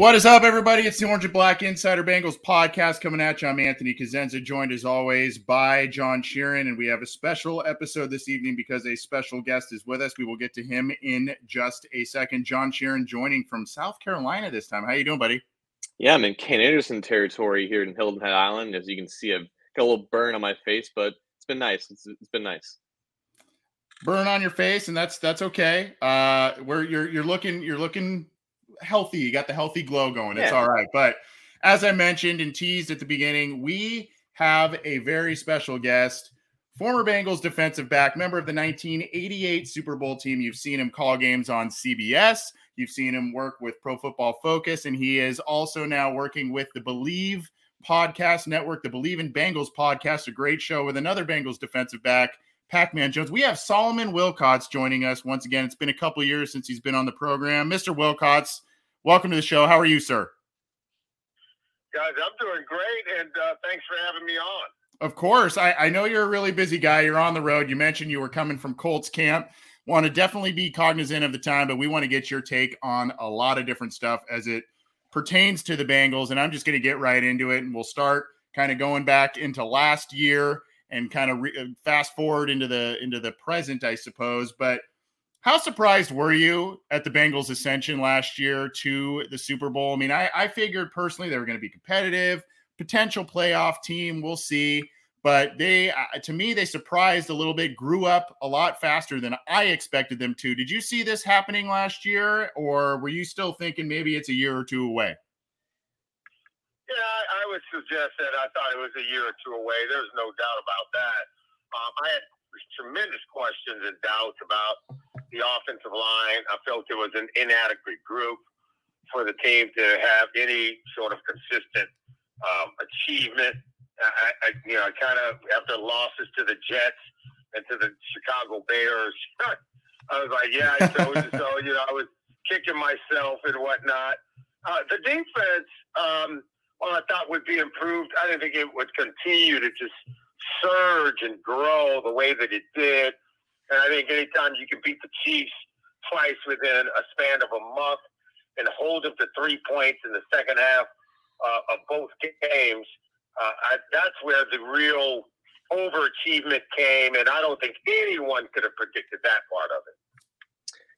What is up, everybody? It's the Orange and Black Insider Bengals podcast coming at you. I'm Anthony Cosenza, joined as always by John Sheeran, and we have a special episode this evening because a special guest is with us. We will get to him in just a second. John Sheeran joining from South Carolina this time. How you doing, buddy? Yeah, I'm in Ken Anderson territory here in Hilton Head Island. As you can see, I've got a little burn on my face, but it's been nice. It's, it's been nice. Burn on your face, and that's that's okay. Uh, where you're you're looking you're looking healthy. You got the healthy glow going. It's all right. But as I mentioned and teased at the beginning, we have a very special guest, former Bengals defensive back, member of the 1988 Super Bowl team. You've seen him call games on CBS. You've seen him work with Pro Football Focus, and he is also now working with the BLEAV podcast network, the BLEAV in Bengals podcast, a great show with another Bengals defensive back, Pac-Man Jones. We have Solomon Wilcots joining us once again. It's been a couple years since he's been on the program. Mr. Wilcots, welcome to the show. How are you, sir? Guys, I'm doing great, and uh, thanks for having me on. Of course. I, I know you're a really busy guy. You're on the road. You mentioned you were coming from Colts camp. Want to definitely be cognizant of the time, but we want to get your take on a lot of different stuff as it pertains to the Bengals. And I'm just going to get right into it, and we'll start kind of going back into last year and kind of re- uh, fast forward into the into the present, I suppose. But how surprised were you at the Bengals' ascension last year to the Super Bowl? I mean, I, I figured personally they were going to be competitive, potential playoff team. We'll see. But they, uh, to me, they surprised a little bit, grew up a lot faster than I expected them to. Did you see this happening last year, or were you still thinking maybe it's a year or two away? Yeah, I, would suggest that I thought it was a year or two away. There's no doubt about that. Um, I had tremendous questions and doubts about the offensive line. I felt it was an inadequate group for the team to have any sort of consistent um, achievement. I, I, you know, I kind of after losses to the Jets and to the Chicago Bears, I was like, yeah, I told you so. You know, I was kicking myself and whatnot. Uh, the defense, um, well, I thought would be improved. I didn't think it would continue to just surge and grow the way that it did. And I think anytime you can beat the Chiefs twice within a span of a month and hold them to three points in the second half uh, of both games, uh, I, that's where the real overachievement came. And I don't think anyone could have predicted that part of it.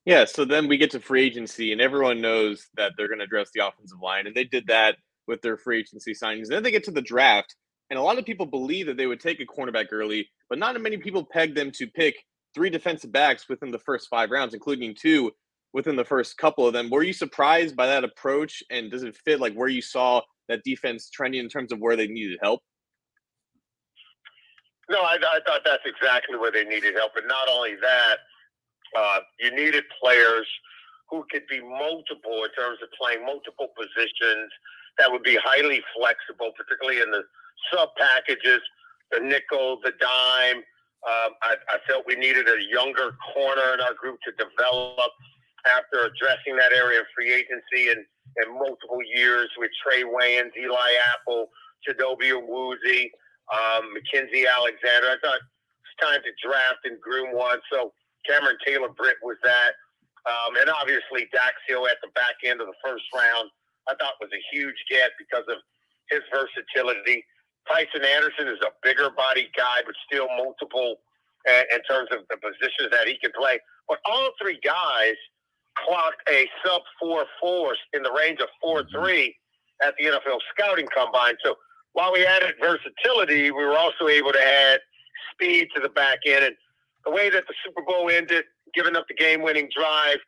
Yeah, so then we get to free agency, and everyone knows that they're going to address the offensive line, and they did that with their free agency signings. Then they get to the draft, and a lot of people believe that they would take a cornerback early, but not many people pegged them to pick three defensive backs within the first five rounds, including two within the first couple of them. Were you surprised by that approach, and does it fit like where you saw that defense trending in terms of where they needed help? No, I, I thought that's exactly where they needed help. And not only that, uh, you needed players who could be multiple in terms of playing multiple positions that would be highly flexible, particularly in the sub packages, the nickel, the dime. Um, I, I felt we needed a younger corner in our group to develop after addressing that area of free agency and, and multiple years with Trae Waynes, Eli Apple, Chidobe Awuzie, um, Mackenzie Alexander. I thought it's time to draft and groom one. So Cameron Taylor Britt was that. Um, and obviously, Dax Hill at the back end of the first round, I thought was a huge get because of his versatility. Tycen Anderson is a bigger body guy, but still multiple uh, in terms of the positions that he can play. But all three guys clocked a sub four force in the range of four mm-hmm. three at the NFL scouting combine. So while we added versatility, we were also able to add speed to the back end. And the way that the Super Bowl ended, giving up the game winning drive,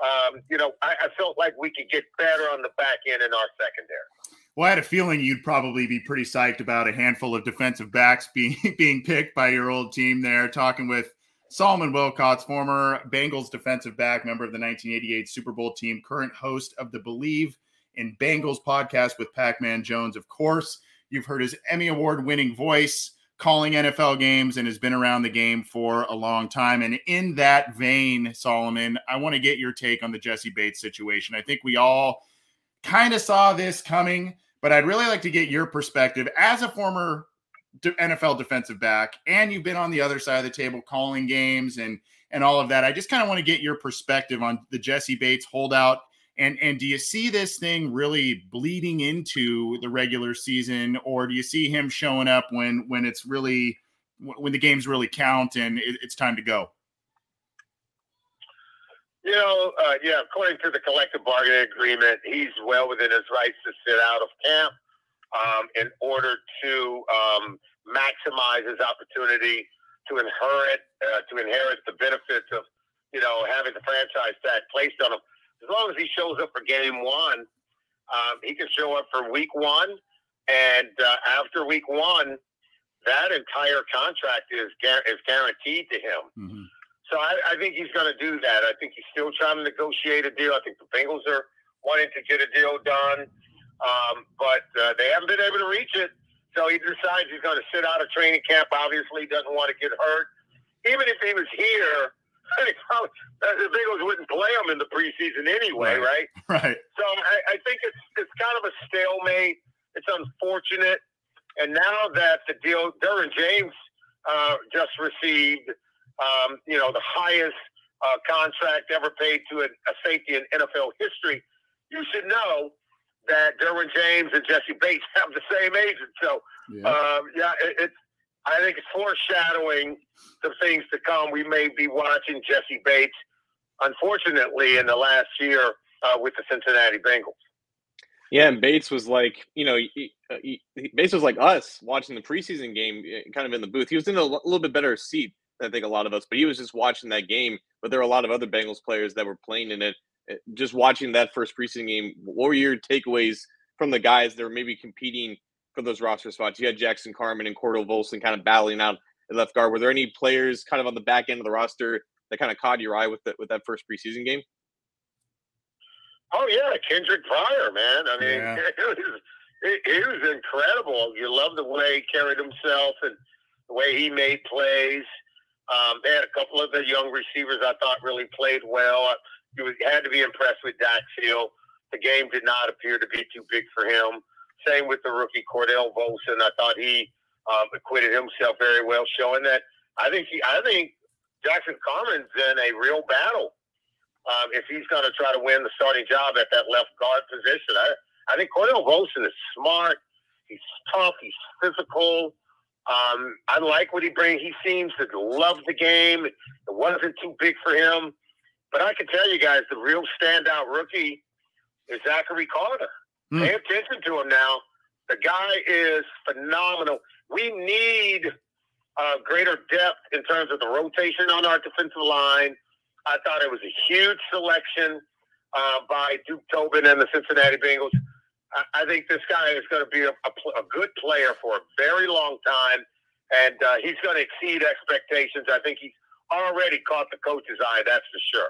um, you know, I, I, felt like we could get better on the back end in our secondary. Well, I had a feeling you'd probably be pretty psyched about a handful of defensive backs being being picked by your old team there. Talking with Solomon Wilcots, former Bengals defensive back, member of the 1988 Super Bowl team, current host of the BLEAV in Bengals podcast with Pac Man Jones. Of course, you've heard his Emmy Award winning voice calling NFL games and has been around the game for a long time. And in that vein, Solomon, I want to get your take on the Jessie Bates situation. I think we all kind of saw this coming, but I'd really like to get your perspective as a former NFL defensive back, and you've been on the other side of the table calling games and and all of that. I just kind of want to get your perspective on the Jessie Bates holdout and and do you see this thing really bleeding into the regular season, or do you see him showing up when when it's really when the games really count and it, it's time to go? You know, uh, yeah. According to the collective bargaining agreement, he's well within his rights to sit out of camp um, in order to um, maximize his opportunity to inherit uh, to inherit the benefits of you know having the franchise tag placed on him as long as he shows up for game one, um, he can show up for week one. And uh, after week one, that entire contract is is guaranteed to him. Mm-hmm. So I, I, think he's going to do that. I think he's still trying to negotiate a deal. I think the Bengals are wanting to get a deal done, um, but uh, they haven't been able to reach it. So he decides he's going to sit out of training camp. Obviously, doesn't want to get hurt. Even if he was here, the Bengals wouldn't play them in the preseason anyway, right? Right. right. So I, I think it's it's kind of a stalemate. It's unfortunate. And now that the deal, Derwin James uh, just received, um, you know, the highest uh, contract ever paid to a, a, safety in NFL history. You should know that Derwin James and Jessie Bates have the same agent. So, yeah, um, yeah it, it's I think it's foreshadowing the things to come. We may be watching Jessie Bates, unfortunately, in the last year uh, with the Cincinnati Bengals. Yeah, and Bates was like, you know, he, uh, he, Bates was like us watching the preseason game, eh, kind of in the booth. He was in a little bit better seat, I think, a lot of us, but he was just watching that game. But there were a lot of other Bengals players that were playing in it. Eh, just watching that first preseason game, what were your takeaways from the guys that were maybe competing for those roster spots. You had Jackson Carman and Cordell Volson kind of battling out at left guard. Were there any players kind of on the back end of the roster that kind of caught your eye with the, with that first preseason game? Oh yeah, Kendric Pryor, man. I mean, yeah. it, was, it, it was incredible. You love the way he carried himself and the way he made plays. Um, they had a couple of the young receivers I thought really played well. You had to be impressed with Dax Hill. The game did not appear to be too big for him. Same with the rookie Cordell Volson. I thought he um, acquitted himself very well, showing that I think he, I think Jackson Carman's in a real battle um, if he's going to try to win the starting job at that left guard position. I, I think Cordell Volson is smart. He's tough. He's physical. Um, I like what he brings. He seems to love the game. It wasn't too big for him. But I can tell you guys, the real standout rookie is Zachary Carter. Mm. Pay attention to him now. The guy is phenomenal. We need uh, greater depth in terms of the rotation on our defensive line. I thought it was a huge selection uh, by Duke Tobin and the Cincinnati Bengals. I, think this guy is going to be a, a, a, good player for a very long time, and uh, he's going to exceed expectations. I think he's already caught the coach's eye, that's for sure.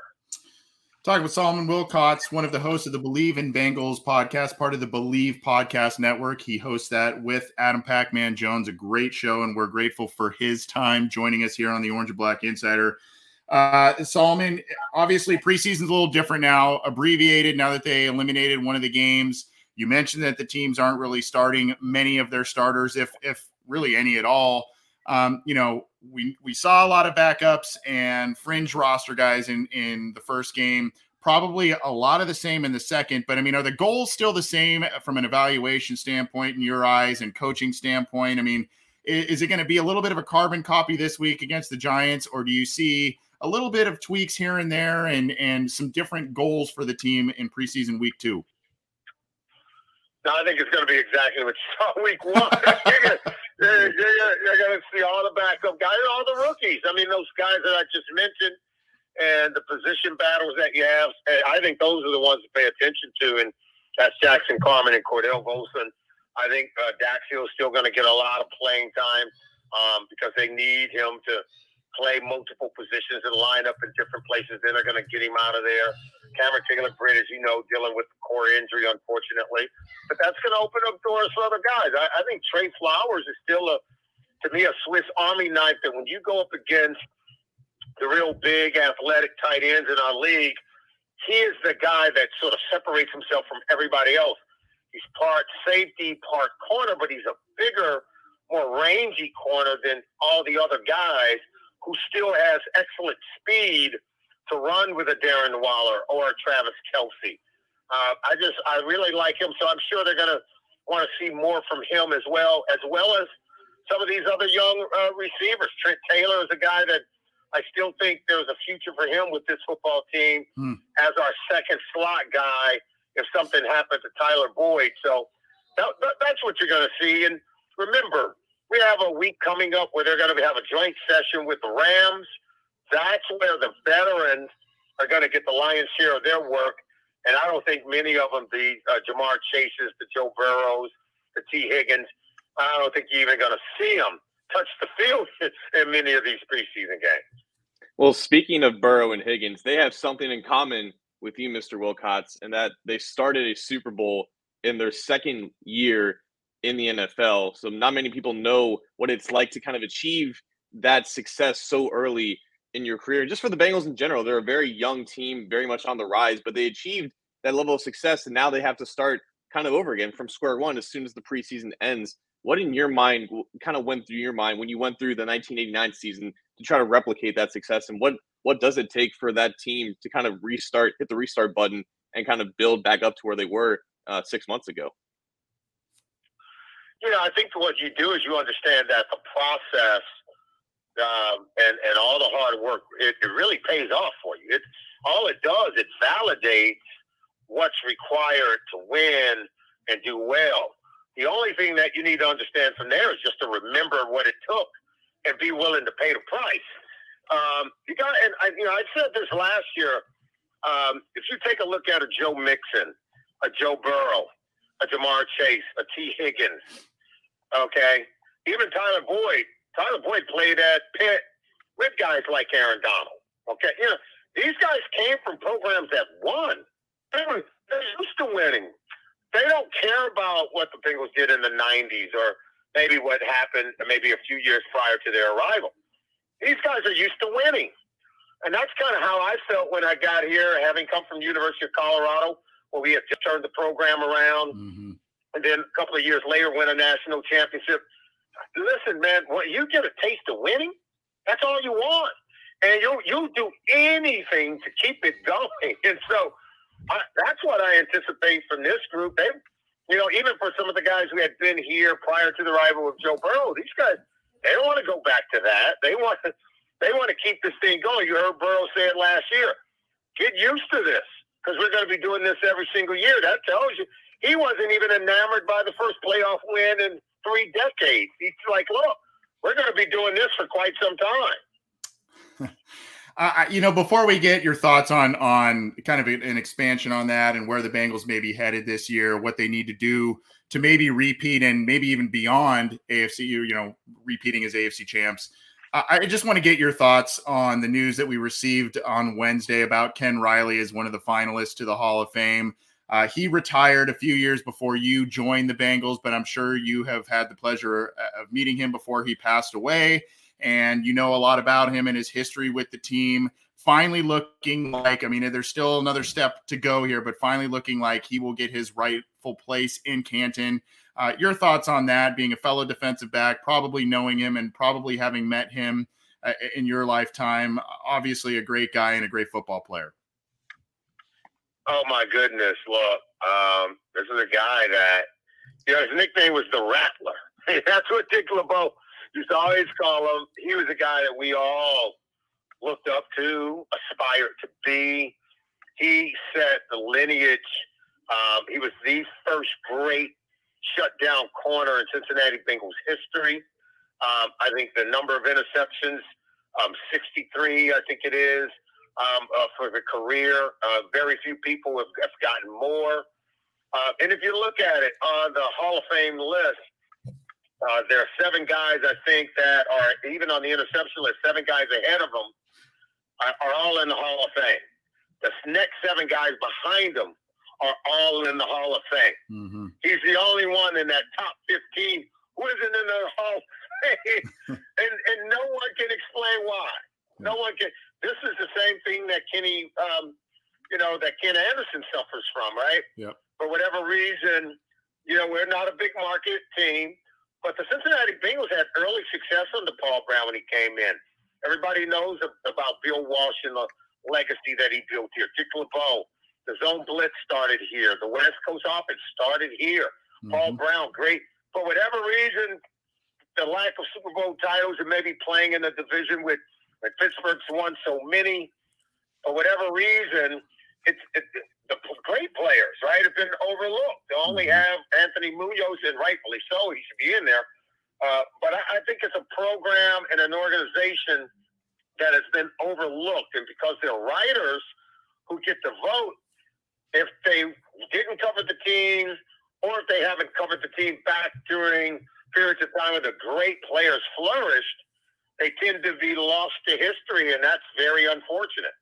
Talking with Solomon Wilcots, one of the hosts of the BLEAV in Bengals podcast, part of the BLEAV Podcast Network. He hosts that with Adam Pac-Man Jones, a great show, and we're grateful for his time joining us here on the Orange and Black Insider. Uh, Solomon, obviously preseason's a little different now, abbreviated now that they eliminated one of the games. You mentioned that the teams aren't really starting many of their starters, if if really any at all. Um, you know, we we saw a lot of backups and fringe roster guys in in the first game. Probably a lot of the same in the second, but I mean, are the goals still the same from an evaluation standpoint in your eyes and coaching standpoint? I mean, is, is it going to be a little bit of a carbon copy this week against the Giants, or do you see a little bit of tweaks here and there and and some different goals for the team in preseason week two? No, I think it's going to be exactly what you saw week one. you're, you're, you're going to see all the backup guys, all the rookies. I mean, those guys that I just mentioned, and the position battles that you have. I think those are the ones to pay attention to, and that's Jackson Carman and Cordell Volson. I think uh, Daxio is still going to get a lot of playing time um, because they need him to play multiple positions and line up in different places. Then they're going to get him out of there. Cameron Taylor Britt, as you know, dealing with core injury, unfortunately. But that's going to open up doors for other guys. I, I think Tre Flowers is still a, to me, a Swiss Army knife that when you go up against the real big athletic tight ends in our league, he is the guy that sort of separates himself from everybody else. He's part safety, part corner, but he's a bigger, more rangy corner than all the other guys who still has excellent speed to run with a Darren Waller or a Travis Kelce. Uh, I just, I really like him, so I'm sure they're going to want to see more from him as well, as well as some of these other young uh, receivers. Trent Taylor is a guy that I still think there's a future for him with this football team hmm. as our second slot guy if something happened to Tyler Boyd. So that, that, that's what you're going to see. And remember, we have a week coming up where they're going to have a joint session with the Rams. That's where the veterans are going to get the lion's share of their work. And I don't think many of them, the uh, Ja'Marr Chases, the Joe Burrows, the Tee Higgins, I don't think you're even going to see them touch the field in many of these preseason games. Well, speaking of Burrow and Higgins, they have something in common with you, Mr. Wilcots, and that they started a Super Bowl in their second year in the NFL. So not many people know what it's like to kind of achieve that success so early in your career. Just for the Bengals in general, they're a very young team, very much on the rise, but they achieved that level of success and now they have to start kind of over again from square one as soon as the preseason ends. What in your mind kind of went through your mind when you went through the 1989 season to try to replicate that success and what what does it take for that team to kind of restart hit the restart button and kind of build back up to where they were uh, six months ago you know, I think what you do is you understand that the process um, and and all the hard work it, it really pays off for you. It all it does it validates what's required to win and do well. The only thing that you need to understand from there is just to remember what it took and be willing to pay the price. Um, you got, and I, you know, I said this last year. Um, if you take a look at a Joe Mixon, a Joe Burrow, a Ja'Marr Chase, a Tee Higgins, Okay, even Tyler Boyd. Tyler Boyd played at Pitt with guys like Aaron Donald. Okay, you know these guys came from programs that won. They were they're used to winning. They don't care about what the Bengals did in the '90s or maybe what happened maybe a few years prior to their arrival. These guys are used to winning. And that's kind of how I felt when I got here, having come from University of Colorado, where we had just turned the program around. Mm-hmm and then a couple of years later win a national championship. Listen, man, when you get a taste of winning, that's all you want, and you'll you'll do anything to keep it going. And so I, that's what I anticipate from this group. They, you know, even for some of the guys who had been here prior to the arrival of Joe Burrow, these guys they don't want to go back to that. They want to they want to keep this thing going. You heard Burrow say it last year. Get used to this because we're going to be doing this every single year. That tells you he wasn't even enamored by the first playoff win in three decades. He's like, look, we're going to be doing this for quite some time. Uh, you know, before we get your thoughts on on kind of an expansion on that and where the Bengals may be headed this year, what they need to do to maybe repeat and maybe even beyond AFC, you know, repeating as AFC champs. I just want to get your thoughts on the news that we received on Wednesday about Ken Riley as one of the finalists to the Hall of Fame. Uh, he retired a few years before you joined the Bengals, but I'm sure you have had the pleasure uh, of meeting him before he passed away. and you know a lot about him and his history with the team. Finally, looking like I mean, there's still another step to go here, but finally looking like he will get his rightful place in Canton. Uh, your thoughts on that? Being a fellow defensive back, probably knowing him and probably having met him uh, in your lifetime. Obviously, a great guy and a great football player. Oh my goodness! Look, um, this is a guy that you know his nickname was the Rattler. That's what Dick LeBeau used to always call him. He was a guy that we all looked up to, aspired to be. He set the lineage. Um, he was the first great shutdown corner in Cincinnati Bengals history. Um, I think the number of interceptions, um, 63, I think it is um, uh, for the career. Uh, very few people have, have gotten more. Uh, and if you look at it on the Hall of Fame list, uh, there are seven guys I think that are even on the interception list. Seven guys ahead of them are, are all in the Hall of Fame. The next seven guys behind them are all in the Hall of Fame. Mm-hmm. He's the only one in that top 15 who isn't in the Hall of Fame, and and no one can explain why. No one can. This is the same thing that Kenny, um, you know, that Ken Anderson suffers from, right? Yep. For whatever reason, you know, we're not a big market team, but the Cincinnati Bengals had early success under Paul Brown when he came in. Everybody knows about Bill Walsh and the legacy that he built here. Dick LeBeau, the zone blitz started here. The West Coast offense started here. Mm-hmm. Paul Brown, great. For whatever reason, the lack of Super Bowl titles and maybe playing in the division with – like Pittsburgh's won so many, for whatever reason, it's it, the great players, right, have been overlooked. They only mm-hmm. have Anthony Munoz, and rightfully so, he should be in there. Uh, but I, I think it's a program and an organization that has been overlooked, and because they're writers who get to vote, if they didn't cover the team, or if they haven't covered the team back during periods of time when the great players flourished, they tend to be lost to history, and that's very unfortunate.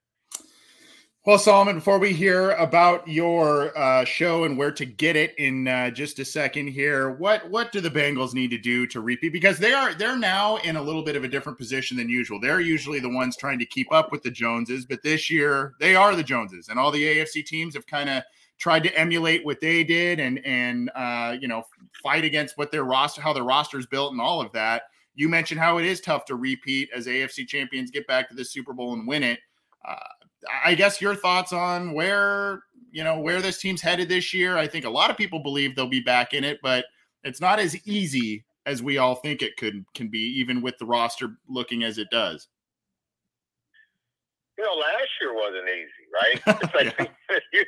Well, Solomon, before we hear about your uh, show and where to get it in uh, just a second here, what what do the Bengals need to do to repeat? Because they are they're now in a little bit of a different position than usual. They're usually the ones trying to keep up with the Joneses, but this year they are the Joneses, and all the AFC teams have kind of tried to emulate what they did and and uh, you know fight against what their roster, how their roster is built, and all of that. You mentioned how it is tough to repeat as AFC champions get back to the Super Bowl and win it. Uh, I guess your thoughts on where you know where this team's headed this year. I think a lot of people believe they'll be back in it, but it's not as easy as we all think it could can be, even with the roster looking as it does. You know, last year wasn't easy, right? It's like, yeah.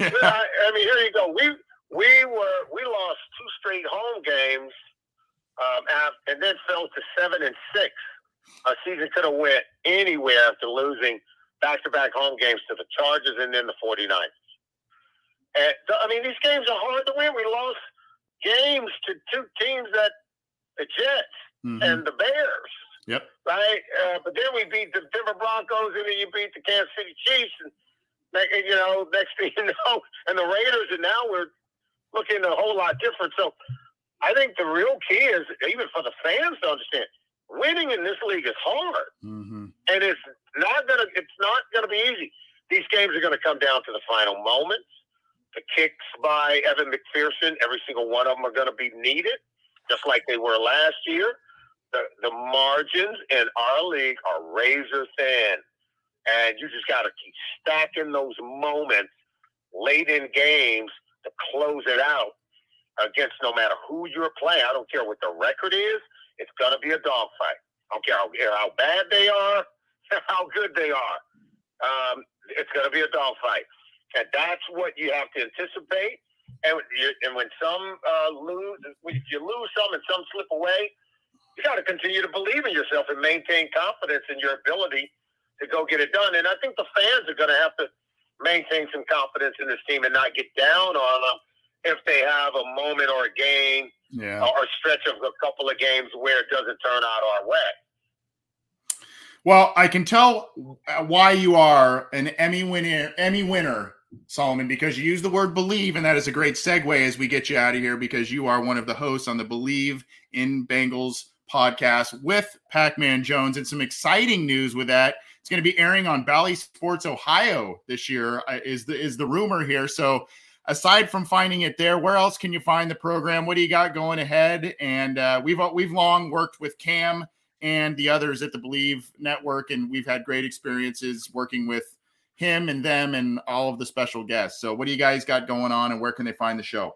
I, I mean, here you go. We we were we lost two straight home games um, and then fell to seven and six. A season could have went anywhere after losing back-to-back home games to the Chargers and then the 49ers. And I mean, these games are hard to win. We lost games to two teams that the Jets mm-hmm. and the Bears. Yep. Right. Uh, but then we beat the Denver Broncos, and then you beat the Kansas City Chiefs, and you know, next thing you know, and the Raiders, and now we're looking a whole lot different. So I think the real key is even for the fans to understand winning in this league is hard, mm-hmm. and it's not gonna it's not gonna be easy. These games are gonna come down to the final moments. The kicks by Evan McPherson, every single one of them are gonna be needed, just like they were last year. The the margins in our league are razor thin, and you just got to keep stacking those moments late in games to close it out against no matter who you're playing. I don't care what the record is. It's going to be a dogfight. I don't care how, how bad they are, how good they are. Um, it's going to be a dogfight. And that's what you have to anticipate. And, you, and when some uh, lose, if you lose some and some slip away, you got to continue to believe in yourself and maintain confidence in your ability to go get it done. And I think the fans are going to have to maintain some confidence in this team and not get down on them if they have a moment or a game yeah. or a stretch of a couple of games where it doesn't turn out our way. Well, I can tell why you are an Emmy winner, Emmy winner, Solomon, because you use the word believe, and that is a great segue as we get you out of here because you are one of the hosts on the BLEAV in Bengals podcast with Pac Man Jones. And some exciting news with that. It's going to be airing on Bally Sports Ohio this year, uh, is the, is the rumor here. So, aside from finding it there, where else can you find the program? What do you got going ahead? And uh, we've we've long worked with Cam and the others at the BLEAV Network, and we've had great experiences working with him and them and all of the special guests. So, what do you guys got going on, and where can they find the show?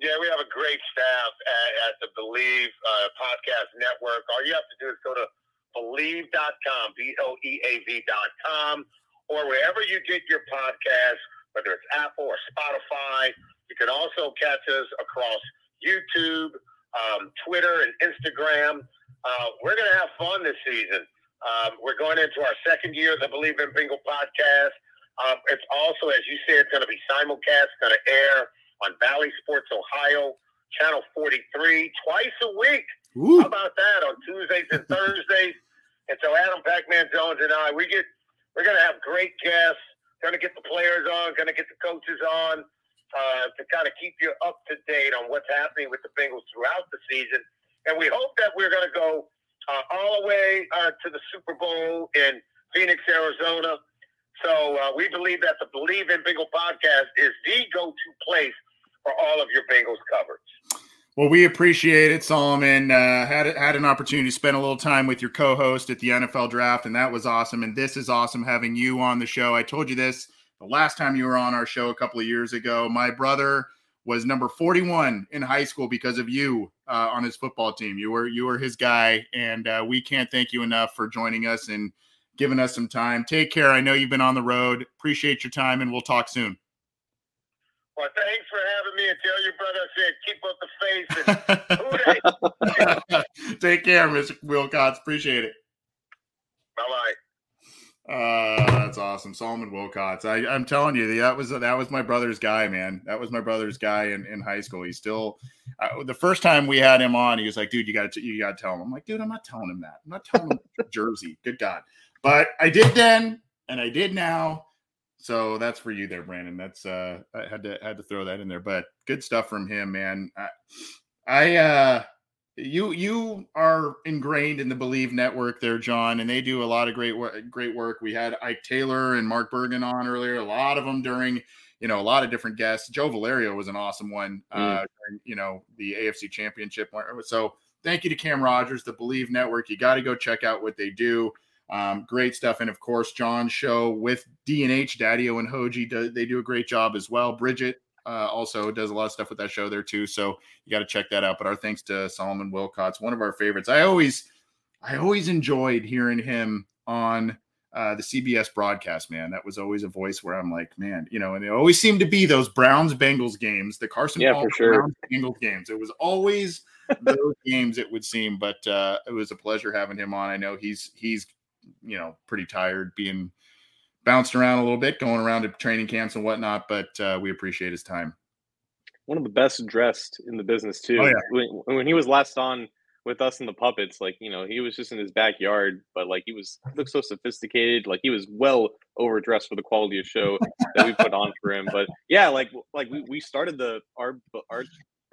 Yeah, we have a great staff at, at the BLEAV uh, Podcast Network. All you have to do is go to BLEAV.com, B O E A V.com, or wherever you get your podcast, whether it's Apple or Spotify. You can also catch us across YouTube, um, Twitter, and Instagram. Uh, we're going to have fun this season. Um, we're going into our second year of the BLEAV in Bengals podcast. Um, it's also, as you said, it's going to be simulcast, going to air on Bally Sports Ohio, Channel 43, twice a week. Ooh. How about that on Tuesdays and Thursdays? And so Adam Pac-Man Jones and I, we get we're going to have great guests. Going to get the players on. Going to get the coaches on uh, to kind of keep you up to date on what's happening with the Bengals throughout the season. And we hope that we're going to go uh, all the way uh, to the Super Bowl in Phoenix, Arizona. So uh, we believe that the BLEAV in Bengal podcast is the go-to place for all of your Bengals coverage. Well, we appreciate it, Solomon. Uh, had had an opportunity to spend a little time with your co-host at the NFL Draft, and that was awesome. And this is awesome having you on the show. I told you this the last time you were on our show a couple of years ago. My brother was number 41 in high school because of you uh, on his football team. You were you were his guy, and uh, we can't thank you enough for joining us and giving us some time. Take care. I know you've been on the road. Appreciate your time, and we'll talk soon. Well, thanks for having me, and tell your brother I said keep up the face. And Take care, Mr. Wilcots. Appreciate it. Bye bye. Uh, that's awesome, Solomon Wilcots. I, I'm telling you, that was that was my brother's guy, man. That was my brother's guy in, in high school. He's still uh, the first time we had him on. He was like, "Dude, you got to you got to tell him." I'm like, "Dude, I'm not telling him that. I'm not telling him Jersey. Good God!" But I did then, and I did now. So that's for you there, Brandon. That's uh, I had to had to throw that in there. But good stuff from him, man. I, I uh you you are ingrained in the BLEAV Network there, John, and they do a lot of great work. Great work. We had Ike Taylor and Mark Bergen on earlier. A lot of them during, you know, a lot of different guests. Joe Valerio was an awesome one. Uh, mm. Uh, during, you know, the AFC Championship. So thank you to Cam Rogers, the BLEAV Network. You got to go check out what they do. Um, great stuff, and of course, John's show with DNH, Daddio and Hoji. Do, they do a great job as well. Bridget uh, also does a lot of stuff with that show there too. So you got to check that out. But our thanks to Solomon Wilcots, one of our favorites. I always, I always enjoyed hearing him on uh, the CBS broadcast. Man, that was always a voice where I'm like, man, you know, and it always seemed to be those Browns Bengals games, the Carson yeah, for sure. Browns Bengals games. It was always those games. It would seem, but uh, it was a pleasure having him on. I know he's he's you know pretty tired being bounced around a little bit, going around to training camps and whatnot. But uh, we appreciate his time. One of the best dressed in the business too. Oh, yeah. when, when, he was last on with us and the puppets, like you know, he was just in his backyard, but like he was looked so sophisticated. Like he was well overdressed for the quality of show that we put on for him. But yeah, like like we, we started the our our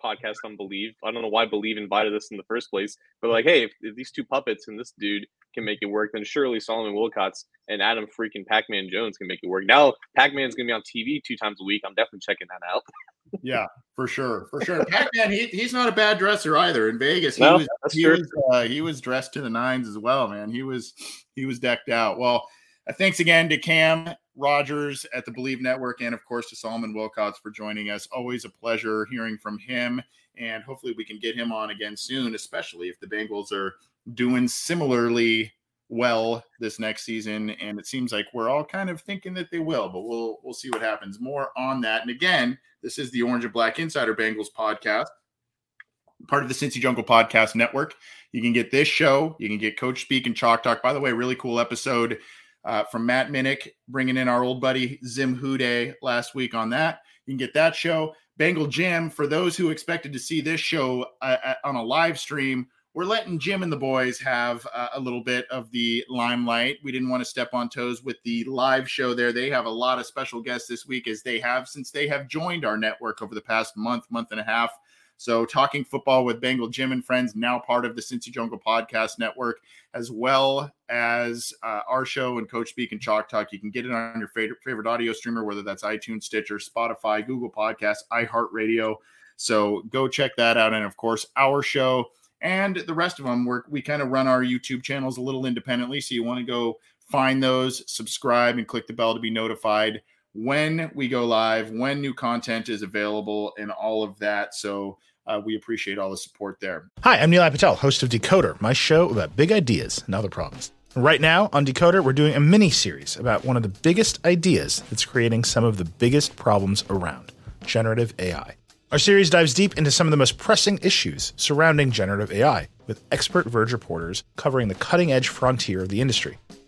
podcast on BLEAV. I don't know why BLEAV invited us in the first place, but like, hey, if, if these two puppets and this dude can make it work, then surely Solomon Wilcots and Adam freaking Pac Man Jones can make it work. Now, Pac Man's going to be on TV two times a week. I'm definitely checking that out. yeah, for sure. For sure. Pac Man, he, he's not a bad dresser either. In Vegas, he, no, was, he, was, uh, he was dressed to the nines as well, man. He was, he was decked out. Well, uh, thanks again to Cam Rogers at the BLEAV Network, and of course to Solomon Wilcots for joining us. Always a pleasure hearing from him, and hopefully we can get him on again soon, especially if the Bengals are doing similarly well this next season. And it seems like we're all kind of thinking that they will, but we'll we'll see what happens. More on that. And again, this is the Orange and Black Insider Bengals podcast, part of the Cincy Jungle Podcast Network. You can get this show. You can get Coach Speak and Chalk Talk. By the way, really cool episode uh, from Matt Minnick, bringing in our old buddy Zim Hude last week on that. You can get that show. Bengal Jim, for those who expected to see this show uh, uh, on a live stream, we're letting Jim and the boys have uh, a little bit of the limelight. We didn't want to step on toes with the live show there. They have a lot of special guests this week, as they have since they have joined our network over the past month, month and a half. So, talking football with Bengal Jim and friends, now part of the Cincy Jungle Podcast Network, as well as uh, our show and Coach Speak and Chalk Talk. You can get it on your favorite favorite audio streamer, whether that's iTunes, Stitcher, Spotify, Google Podcasts, iHeartRadio. So, go check that out, and of course, our show and the rest of them. we we kind of run our YouTube channels a little independently, so you want to go find those, subscribe, and click the bell to be notified when we go live, when new content is available, and all of that. So uh, we appreciate all the support there. Hi, I'm Nilay Patel, host of Decoder, my show about big ideas and other problems. Right now on Decoder, we're doing a mini series about one of the biggest ideas that's creating some of the biggest problems around generative AI. Our series dives deep into some of the most pressing issues surrounding generative AI, with expert Verge reporters covering the cutting edge frontier of the industry.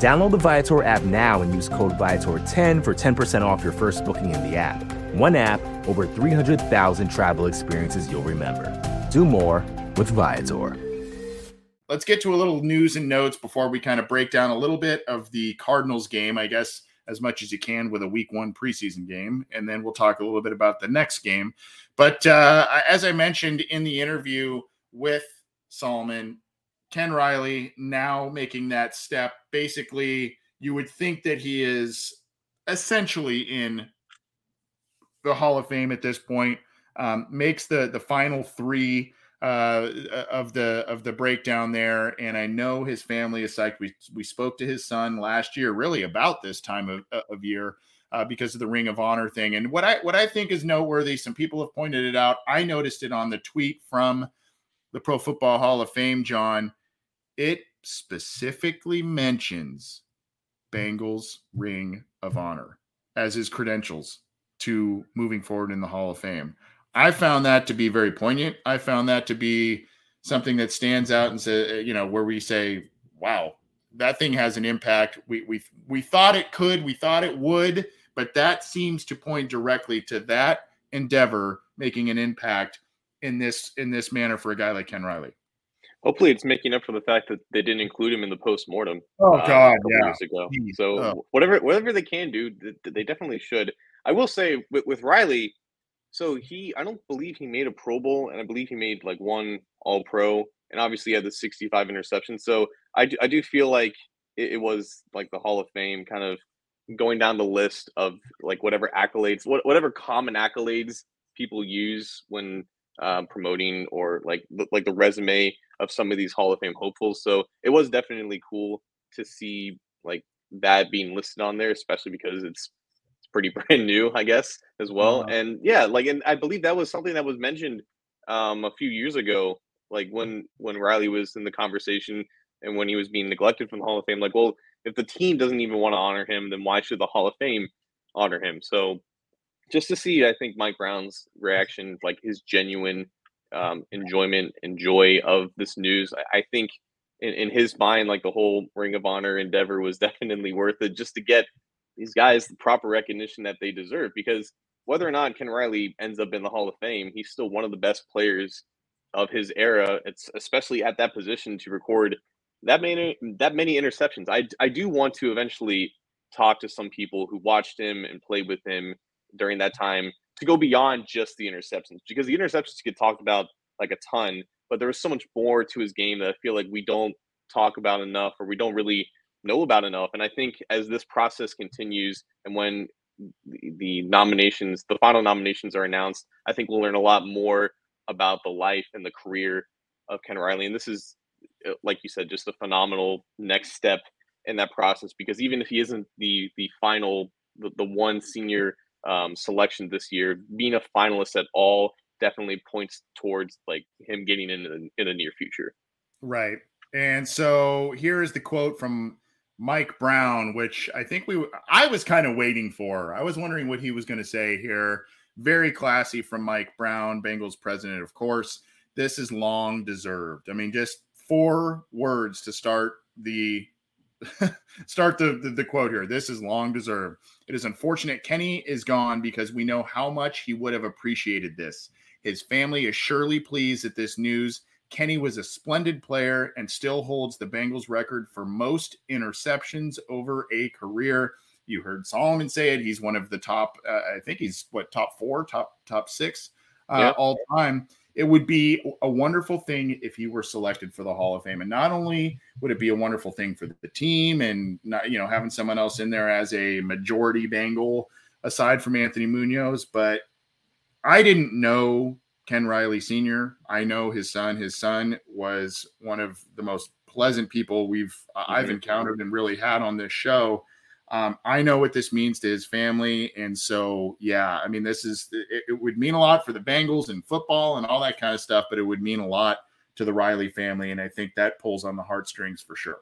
Download the Viator app now and use code Viator10 for 10% off your first booking in the app. One app, over 300,000 travel experiences you'll remember. Do more with Viator. Let's get to a little news and notes before we kind of break down a little bit of the Cardinals game. I guess as much as you can with a week one preseason game. And then we'll talk a little bit about the next game. But uh, as I mentioned in the interview with Solomon, Ken Riley now making that step. Basically, you would think that he is essentially in the Hall of Fame at this point. Um, makes the the final three uh, of the of the breakdown there, and I know his family is psyched. We we spoke to his son last year, really about this time of uh, of year. Uh, because of the Ring of Honor thing, and what I what I think is noteworthy, some people have pointed it out. I noticed it on the tweet from the Pro Football Hall of Fame, John. It specifically mentions Bengals Ring of Honor as his credentials to moving forward in the Hall of Fame. I found that to be very poignant. I found that to be something that stands out and say, uh, you know, where we say, "Wow, that thing has an impact." We we we thought it could, we thought it would, but that seems to point directly to that endeavor making an impact in this in this manner for a guy like Ken Riley. Hopefully, it's making up for the fact that they didn't include him in the post mortem. Oh uh, God, yeah. Years ago. So oh. whatever whatever they can do, they definitely should. I will say with, with Riley, so he, I don't believe he made a Pro Bowl, and I believe he made like one All Pro, and obviously he had the 65 interceptions. So I do, I do feel like it, it, was like the Hall of Fame kind of going down the list of like whatever accolades, what, whatever common accolades people use when uh, promoting or like like the resume of some of these Hall of Fame hopefuls. So it was definitely cool to see like that being listed on there, especially because it's pretty brand new, I guess, as well. Uh-huh. And yeah, like, and I believe that was something that was mentioned um, a few years ago, like when when Riley was in the conversation and when he was being neglected from the Hall of Fame. Like, well, if the team doesn't even want to honor him, then why should the Hall of Fame honor him? So, just to see, I think Mike Brown's reaction, like his genuine um, enjoyment and joy of this news, I, I think. In, in his mind, like the whole Ring of Honor endeavor was definitely worth it just to get these guys the proper recognition that they deserve because whether or not Ken Riley ends up in the Hall of Fame, he's still one of the best players of his era. It's especially at that position to record that many that many interceptions. I I do want to eventually talk to some people who watched him and played with him during that time to go beyond just the interceptions because the interceptions get talked about like a ton, but there was so much more to his game that I feel like we don't talk about enough or we don't really know about enough. And I think as this process continues and when the, the nominations, the final nominations are announced, I think we'll learn a lot more about the life and the career of Ken Riley. And this is, uh, like you said, just a phenomenal next step in that process because even if he isn't the the final, the, the one senior um, selection this year, being a finalist at all definitely points towards like him getting in the, in the near future. Right. And so here is the quote from Mike Brown, which I think we I was kind of waiting for. I was wondering what he was going to say here. Very classy from Mike Brown, Bengals president, of course. This is long deserved. I mean, just four words to start the start the, the, the quote here. This is long deserved. It is unfortunate Kenny is gone because we know how much he would have appreciated this. His family is surely pleased at this news. Kenny was a splendid player and still holds the Bengals record for most interceptions over a career. You heard Solomon say it. He's one of the top. Uh, I think he's what top four, top top six uh, yeah. all time. It would be a wonderful thing if he were selected for the Hall of Fame, and not only would it be a wonderful thing for the team, and not, you know having someone else in there as a majority Bengal aside from Anthony Munoz, but I didn't know Ken Riley Sr. I know his son. His son was one of the most pleasant people we've uh, I've encountered and really had on this show. Um, I know what this means to his family, and so yeah, I mean, this is it, it, would mean a lot for the Bengals and football and all that kind of stuff, but it would mean a lot to the Riley family, and I think that pulls on the heartstrings for sure.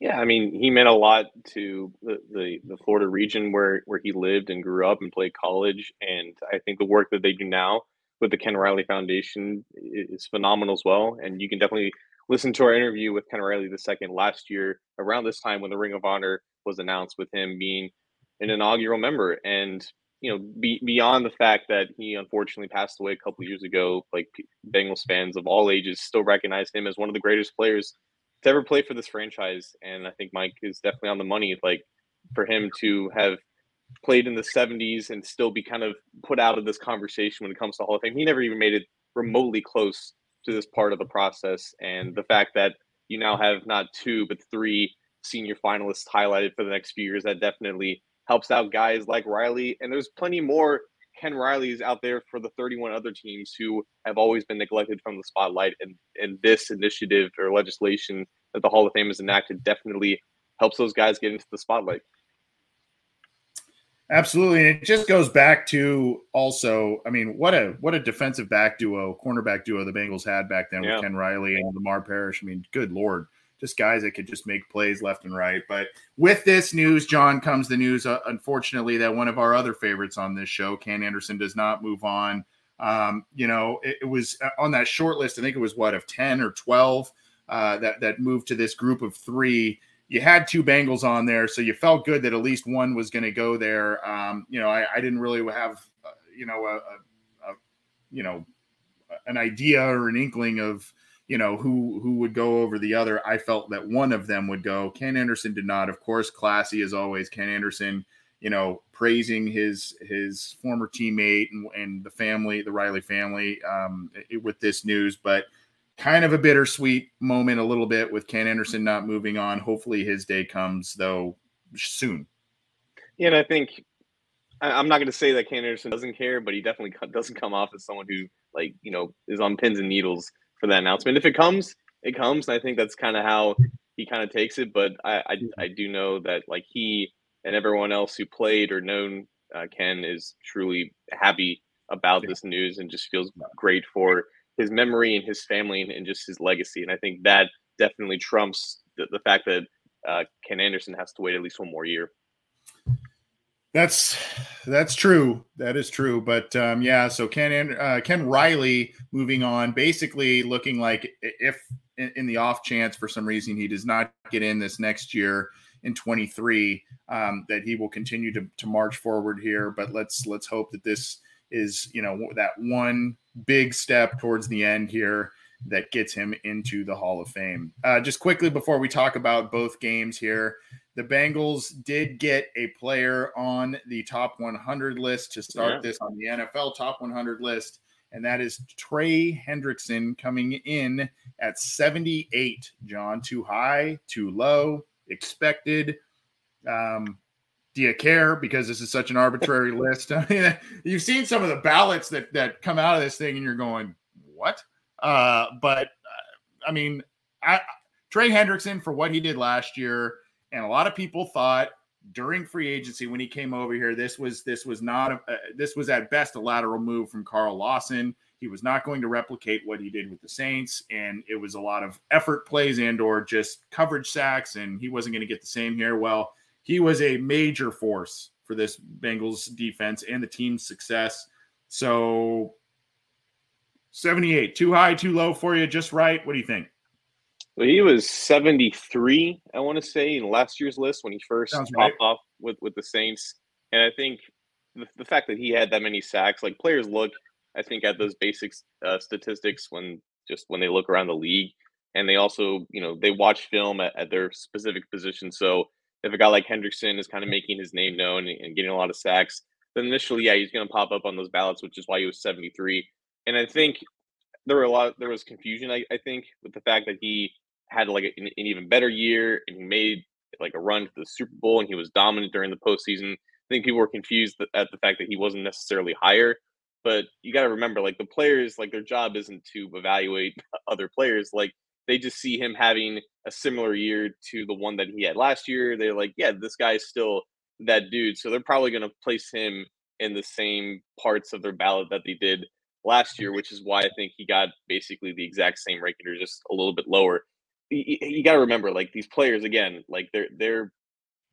Yeah, I mean, he meant a lot to the, the, the Florida region where where he lived and grew up and played college, and I think the work that they do now with the Ken Riley Foundation is phenomenal as well. And you can definitely listen to our interview with Ken Riley the second last year around this time when the Ring of Honor was announced with him being an inaugural member. And you know, be, beyond the fact that he unfortunately passed away a couple years ago, like Bengals fans of all ages still recognize him as one of the greatest players to ever play for this franchise. And I think Mike is definitely on the money. Like for him to have played in the 70s and still be kind of put out of this conversation when it comes to Hall of Fame. He never even made it remotely close to this part of the process. And the fact that you now have not two, but three senior finalists highlighted for the next few years, that definitely helps out guys like Riley. And there's plenty more Ken Riley's out there for the 31 other teams who have always been neglected from the spotlight. And, and this initiative or legislation that the Hall of Fame has enacted definitely helps those guys get into the spotlight. Absolutely, and it just goes back to also, I mean, what a what a defensive back duo, cornerback duo the Bengals had back then yeah. with Ken Riley and Lamar Parrish. I mean, good lord, just guys that could just make plays left and right. But with this news, John, comes the news, uh, unfortunately, that one of our other favorites on this show, Ken Anderson, does not move on. Um, you know, it, it, was uh, on that short list. I think it was what of ten or twelve uh, that that moved to this group of three you had two Bengals on there, so you felt good that at least one was going to go there. Um, you know, I, I, didn't really have, uh, you know, a, a, a, you know, an idea or an inkling of, you know, who who would go over the other. I felt that one of them would go. Ken Anderson did not. Of course, classy as always. Ken Anderson, you know, praising his his former teammate and, and the family, the Riley family, um, it, with this news, but kind of a bittersweet moment a little bit with Ken Anderson not moving on. Hopefully his day comes though soon. Yeah, and I think I'm not going to say that Ken Anderson doesn't care, but he definitely doesn't come off as someone who like you know is on pins and needles for that announcement. If it comes, it comes, and I think that's kind of how he kind of takes it. But I, I, I do know that like he and everyone else who played or known uh, Ken is truly happy about this news and just feels great for his memory and his family and, and just his legacy. And I think that definitely trumps the, the fact that uh, Ken Anderson has to wait at least one more year. That's that's true. That is true. But um, yeah, so Ken uh, Ken Riley moving on, basically looking like if in, the off chance for some reason he does not get in this next year in 23, um, that he will continue to, to march forward here. But let's let's hope that this is you know that one big step towards the end here that gets him into the Hall of Fame. Uh, just quickly before we talk about both games here, the Bengals did get a player on the top 100 list to start yeah. this on the NFL top 100 list, and that is Trey Hendrickson coming in at 78. John, too high, too low, expected. Um, do you care because this is such an arbitrary list? I mean, you've seen some of the ballots that that come out of this thing, and you're going, "What?" Uh, but uh, I mean, I, Trey Hendrickson for what he did last year, and a lot of people thought during free agency when he came over here, this was this was not a, uh, this was at best a lateral move from Carl Lawson. He was not going to replicate what he did with the Saints, and it was a lot of effort plays and or just coverage sacks, and he wasn't going to get the same here. Well, he was a major force for this Bengals defense and the team's success. So 78, too high, too low for you, just right. What do you think? Well, he was 73, I want to say, in last year's list when he first Sounds popped right. off with, with the Saints. And I think the, the fact that he had that many sacks, like players look, I think, at those basic uh, statistics when just when they look around the league. And they also, you know, they watch film at, at their specific position. So if a guy like Hendrickson is kind of making his name known and getting a lot of sacks, then initially, yeah, he's going to pop up on those ballots, which is why he was 73. And I think there were a lot, there was confusion, I, I think, with the fact that he had like an, an, even better year and he made like a run to the Super Bowl and he was dominant during the postseason. I think people were confused at the fact that he wasn't necessarily higher. But you got to remember, like the players, like their job isn't to evaluate other players. Like they just see him having a similar year to the one that he had last year. They're like, yeah, this guy's still that dude. So they're probably going to place him in the same parts of their ballot that they did last year, which is why I think he got basically the exact same ranking or just a little bit lower. You, you got to remember like these players again like they're they're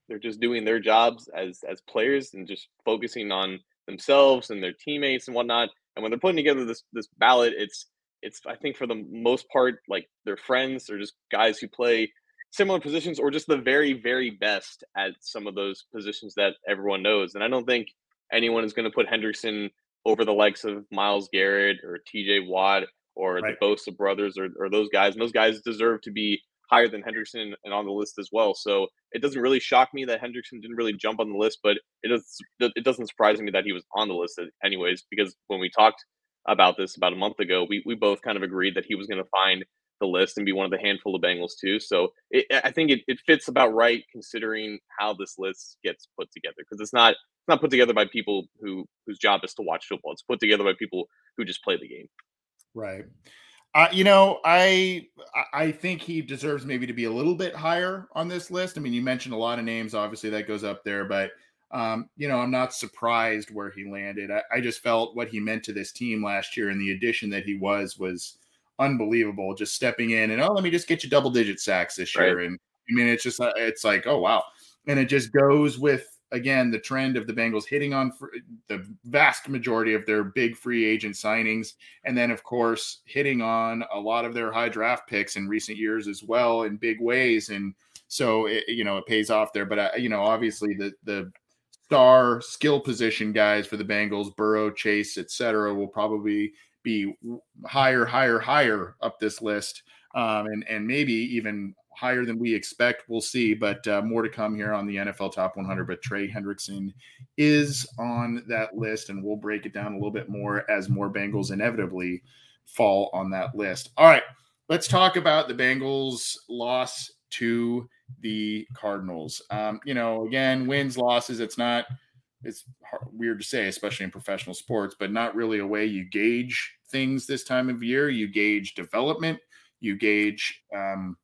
they're just doing their jobs as as players and just focusing on themselves and their teammates and whatnot. And when they're putting together this this ballot it's it's i think for the most part like their friends or just guys who play similar positions or just the very very best at some of those positions that everyone knows. And i don't think anyone is going to put hendrickson over the likes of Myles garrett or tj watt or right. the Bosa brothers or, or those guys. And those guys deserve to be higher than Hendrickson and on the list as well. So it doesn't really shock me that Hendrickson didn't really jump on the list, but it does it doesn't surprise me that he was on the list anyways, because when we talked about this about a month ago, we, we both kind of agreed that he was going to find the list and be one of the handful of Bengals too. So it, I think it, it fits about right considering how this list gets put together because it's not it's not put together by people who whose job is to watch football. It's put together by people who just play the game. Right. Uh, you know, I I think he deserves maybe to be a little bit higher on this list. I mean, you mentioned a lot of names, obviously that goes up there, but um, you know, I'm not surprised where he landed. I, I, just felt what he meant to this team last year and the addition that he was was unbelievable. Just stepping in and oh, let me just get you double digit sacks this year, right. and I mean, it's just uh, it's like oh wow, and it just goes with again the trend of the Bengals hitting on the vast majority of their big free agent signings, and then of course hitting on a lot of their high draft picks in recent years as well in big ways, and so it, you know it pays off there. But uh, you know obviously the the star skill position guys for the Bengals, Burrow, Chase, etc., will probably be higher, higher, higher up this list, um, and and maybe even higher than we expect. We'll see, but uh, more to come here on the NFL Top 100. But Trey Hendrickson is on that list, and we'll break it down a little bit more as more Bengals inevitably fall on that list. All right, let's talk about the Bengals' loss to the Cardinals. Um, you know, again, wins, losses. It's not. It's hard, weird to say, especially in professional sports, but not really a way you gauge things this time of year. You gauge development. You gauge um,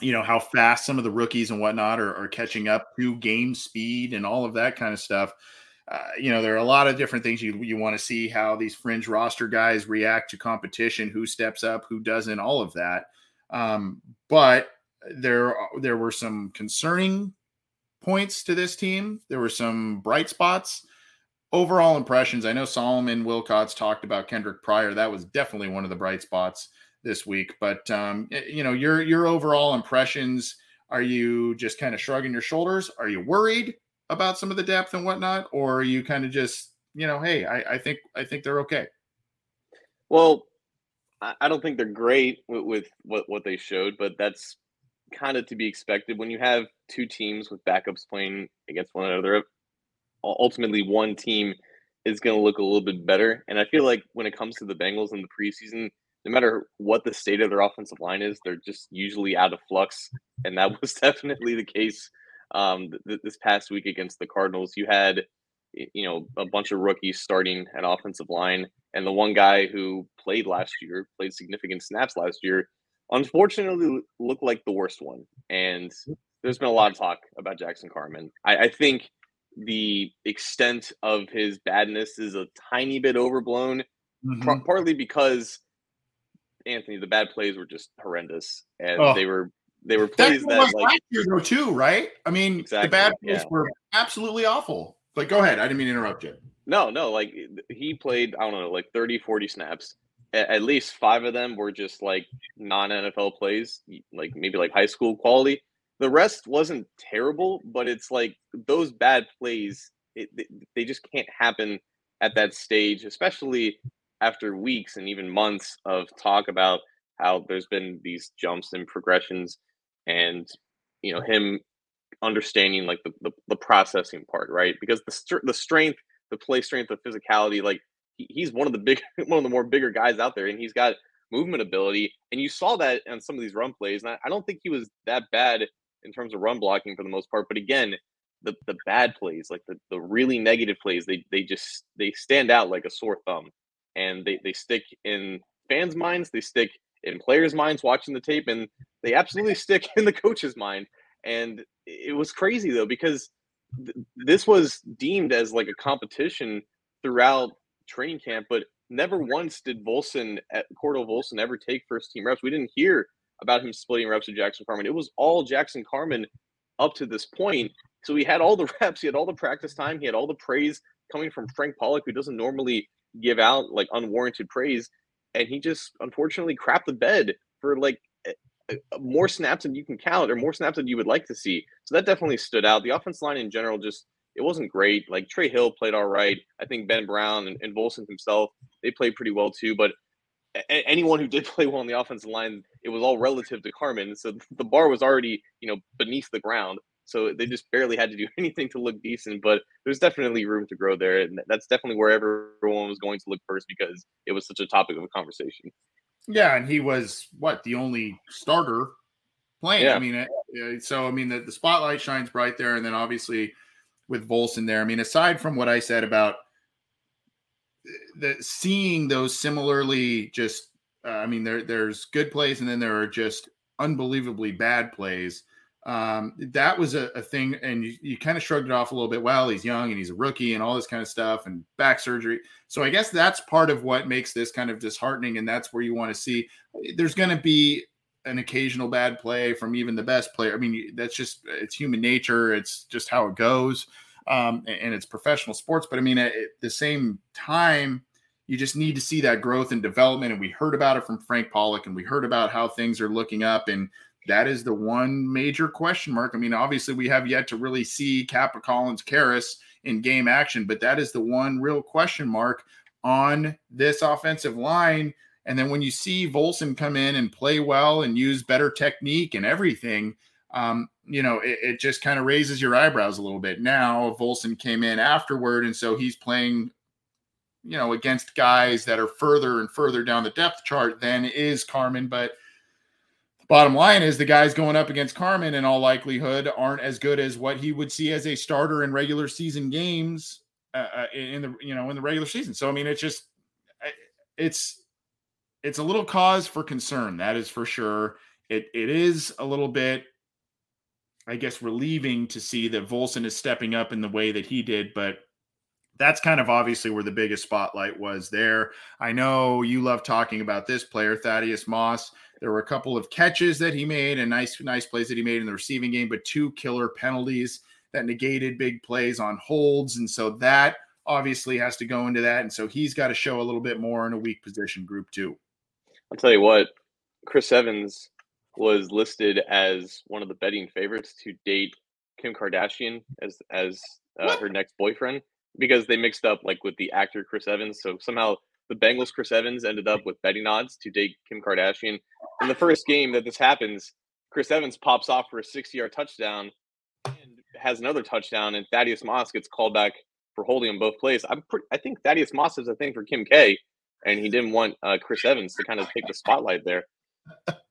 you know how fast some of the rookies and whatnot are, are catching up to game speed and all of that kind of stuff. Uh, you know, there are a lot of different things you you want to see how these fringe roster guys react to competition, who steps up, who doesn't, all of that. Um, but there there were some concerning points to this team. There were some bright spots. Overall impressions. I know Solomon Wilcots talked about Kendric Pryor. That was definitely one of the bright spots this week. But um, you know, your your overall impressions. Are you just kind of shrugging your shoulders? Are you worried about some of the depth and whatnot, or are you kind of just you know, hey, I, I think I think they're okay. Well, I don't think they're great with, with what what they showed, but that's kind of to be expected when you have two teams with backups playing against one another. Ultimately, one team is going to look a little bit better, and I feel like when it comes to the Bengals in the preseason, no matter what the state of their offensive line is, they're just usually out of flux, and that was definitely the case um, th- this past week against the Cardinals. You had you know a bunch of rookies starting at offensive line, and the one guy who played last year, played significant snaps last year, unfortunately looked like the worst one. And there's been a lot of talk about Jackson Carman. I, I think the extent of his badness is a tiny bit overblown, mm-hmm. partly because Anthony, the bad plays were just horrendous, and oh. they were they were plays that, that like last year though too, right? I mean, exactly, the bad plays yeah. were absolutely awful. But go ahead. I didn't mean to interrupt you. No, no. Like he played, I don't know, like 30, 40 snaps. At least five of them were just like non NFL plays, like maybe like high school quality. The rest wasn't terrible, but it's like those bad plays, it, they just can't happen at that stage, especially after weeks and even months of talk about how there's been these jumps and progressions and you know him understanding like the, the, the processing part, right? Because the the strength, the play strength, the physicality, like he's one of the big one of the more bigger guys out there, and he's got movement ability, and you saw that on some of these run plays. And I, I don't think he was that bad in terms of run blocking for the most part, but again, the the bad plays, like the, the really negative plays, they they just they stand out like a sore thumb, and they they stick in fans' minds, they stick in players' minds watching the tape, and they absolutely stick in the coach's mind. And it was crazy though because th- this was deemed as like a competition throughout training camp, but never once did Volson at uh, Cordell Volson ever take first team reps. We didn't hear about him splitting reps with Jackson Carman. It was all Jackson Carman up to this point. So he had all the reps, he had all the practice time, he had all the praise coming from Frank Pollack, who doesn't normally give out like unwarranted praise. And he just unfortunately crapped the bed for like eh, eh, more snaps than you can count or more snaps than you would like to see. So that definitely stood out. The offense line in general just it wasn't great. Like Trey Hill played all right. I think Ben Brown and, and Volson himself they played pretty well too. But a- anyone who did play well on the offensive line, it was all relative to Carman. So the bar was already you know beneath the ground. So they just barely had to do anything to look decent. But there's definitely room to grow there, and that's definitely where everyone was going to look first because it was such a topic of a conversation. Yeah, and he was what the only starter playing. Yeah. I mean, so I mean the, the spotlight shines bright there, and then obviously with Volson there. I mean, aside from what I said about the seeing those similarly, just uh, I mean, there there's good plays, and then there are just unbelievably bad plays. Um, that was a, a thing, and you, you kind of shrugged it off a little bit. Well, he's young and he's a rookie and all this kind of stuff, and back surgery. So I guess that's part of what makes this kind of disheartening, and that's where you want to see there's going to be an occasional bad play from even the best player. I mean, that's just it's human nature. It's just how it goes, um, and, it's professional sports. But I mean, at, at the same time, you just need to see that growth and development. And we heard about it from Frank Pollack, and we heard about how things are looking up and that is the one major question mark. I mean, obviously, we have yet to really see Cappa Collins Karras in game action, but that is the one real question mark on this offensive line. And then when you see Volson come in and play well and use better technique and everything, um, you know, it, it just kind of raises your eyebrows a little bit. Now, Volson came in afterward, and so he's playing, you know, against guys that are further and further down the depth chart than is Carman. But the Bottom line is the guys going up against Carman in all likelihood aren't as good as what he would see as a starter in regular season games uh, uh in the you know in the regular season. So I mean, it's just it's it's a little cause for concern. That is for sure. It it is a little bit, I guess, relieving to see that Volson is stepping up in the way that he did, but that's kind of obviously where the biggest spotlight was there. I know you love talking about this player, Thaddeus Moss. There were a couple of catches that he made and nice, nice plays that he made in the receiving game, but two killer penalties that negated big plays on holds. And so that obviously has to go into that. And so he's got to show a little bit more in a weak position group too. I'll tell you what, Chris Evans was listed as one of the betting favorites to date Kim Kardashian as as uh, her next boyfriend because they mixed up like with the actor Chris Evans. So somehow the Bengals Chris Evans ended up with betting odds to date Kim Kardashian. In the first game that this happens, Chris Evans pops off for a 60 yard touchdown and has another touchdown, and Thaddeus Moss gets called back for holding on both plays. I'm pretty, I think Thaddeus Moss is a thing for Kim K, and he didn't want uh, Chris Evans to kind of take the spotlight there.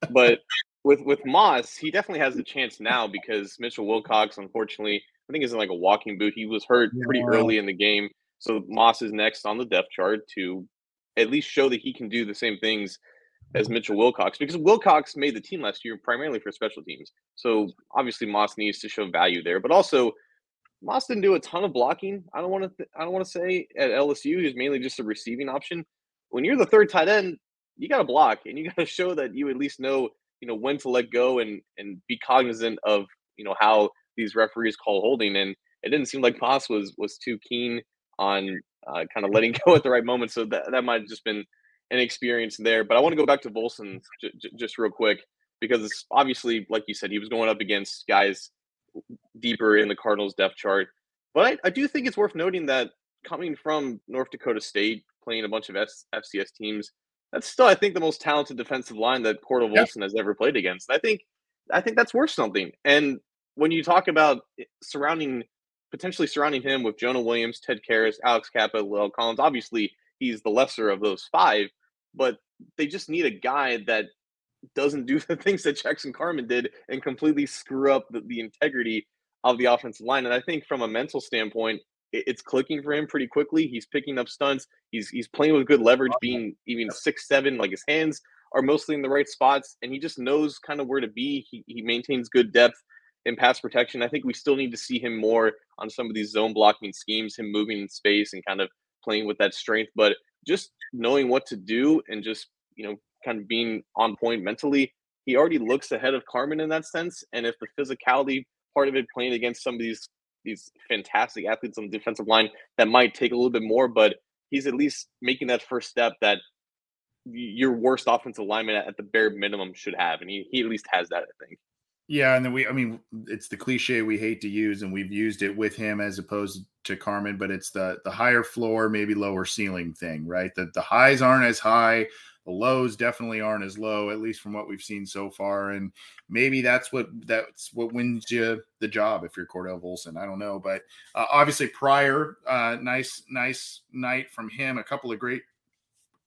But with with Moss, he definitely has a chance now because Mitchell Wilcox, unfortunately, I think is in like a walking boot. He was hurt pretty early in the game, so Moss is next on the depth chart to at least show that he can do the same things as Mitchell Wilcox because Wilcox made the team last year primarily for special teams. So obviously Moss needs to show value there, but also Moss didn't do a ton of blocking. I don't want to. Th- I don't want to say at LSU he's mainly just a receiving option. When you're the third tight end, you got to block and you got to show that you at least know you know when to let go and and be cognizant of you know how these referees call holding. And it didn't seem like Moss was was too keen on uh, kind of letting go at the right moment. So that that might have just been an experience there. But I want to go back to Volson j- j- just real quick because obviously, like you said, he was going up against guys deeper in the Cardinals depth chart. But I, I do think it's worth noting that coming from North Dakota State, playing a bunch of F- FCS teams, that's still, I think, the most talented defensive line that Cordell yep. has ever played against. I think, I think that's worth something. And when you talk about eh, surrounding, potentially surrounding him with Jonah Williams, Ted Karras, Alex Cappa, La'el Collins, obviously he's the lesser of those five, but they just need a guy that doesn't do the things that Jackson Carman did and completely screw up the, the integrity of the offensive line. And I think from a mental standpoint, it's clicking for him pretty quickly. He's picking up stunts. He's he's playing with good leverage, being even six seven. Like his hands are mostly in the right spots, and he just knows kind of where to be. He he maintains good depth in pass protection. I think we still need to see him more on some of these zone blocking schemes, him moving in space and kind of playing with that strength. But just knowing what to do and just you know kind of being on point mentally, he already looks ahead of Carman in that sense. And if the physicality part of it playing against some of these these fantastic athletes on the defensive line, that might take a little bit more, but he's at least making that first step that your worst offensive lineman at the bare minimum should have. And he, he at least has that, I think. Yeah, and then we I mean it's the cliche we hate to use and we've used it with him as opposed to Carman, but it's the the higher floor, maybe lower ceiling thing, right? That the highs aren't as high, the lows definitely aren't as low, at least from what we've seen so far. And maybe that's what that's what wins you the job if you're Cordell Volson. I don't know, but uh, obviously Pryor, uh, nice nice night from him. A couple of great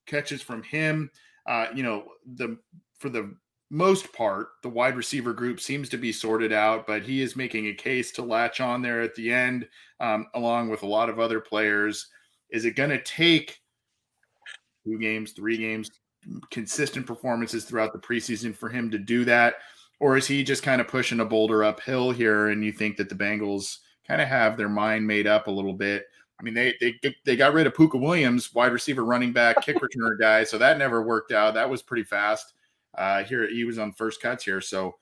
catches from him. Uh, you know the for the most part, the wide receiver group seems to be sorted out, but he is making a case to latch on there at the end, um, along with a lot of other players. Is it going to take two games, three games, consistent performances throughout the preseason for him to do that? Or is he just kind of pushing a boulder uphill here and you think that the Bengals kind of have their mind made up a little bit? I mean, they they they got rid of Pooka Williams, wide receiver, running back, kick returner guy, so that never worked out. That was pretty fast. Uh, here he was on first cuts here, so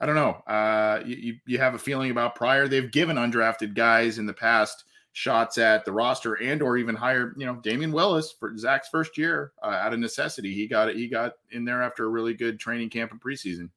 I don't know. Uh, you you have a feeling about Pryor? They've given undrafted guys in the past shots at the roster and or even higher, you know, Damion Willis for Zac's first year uh, out of necessity. He got it. He got in there after a really good training camp and preseason.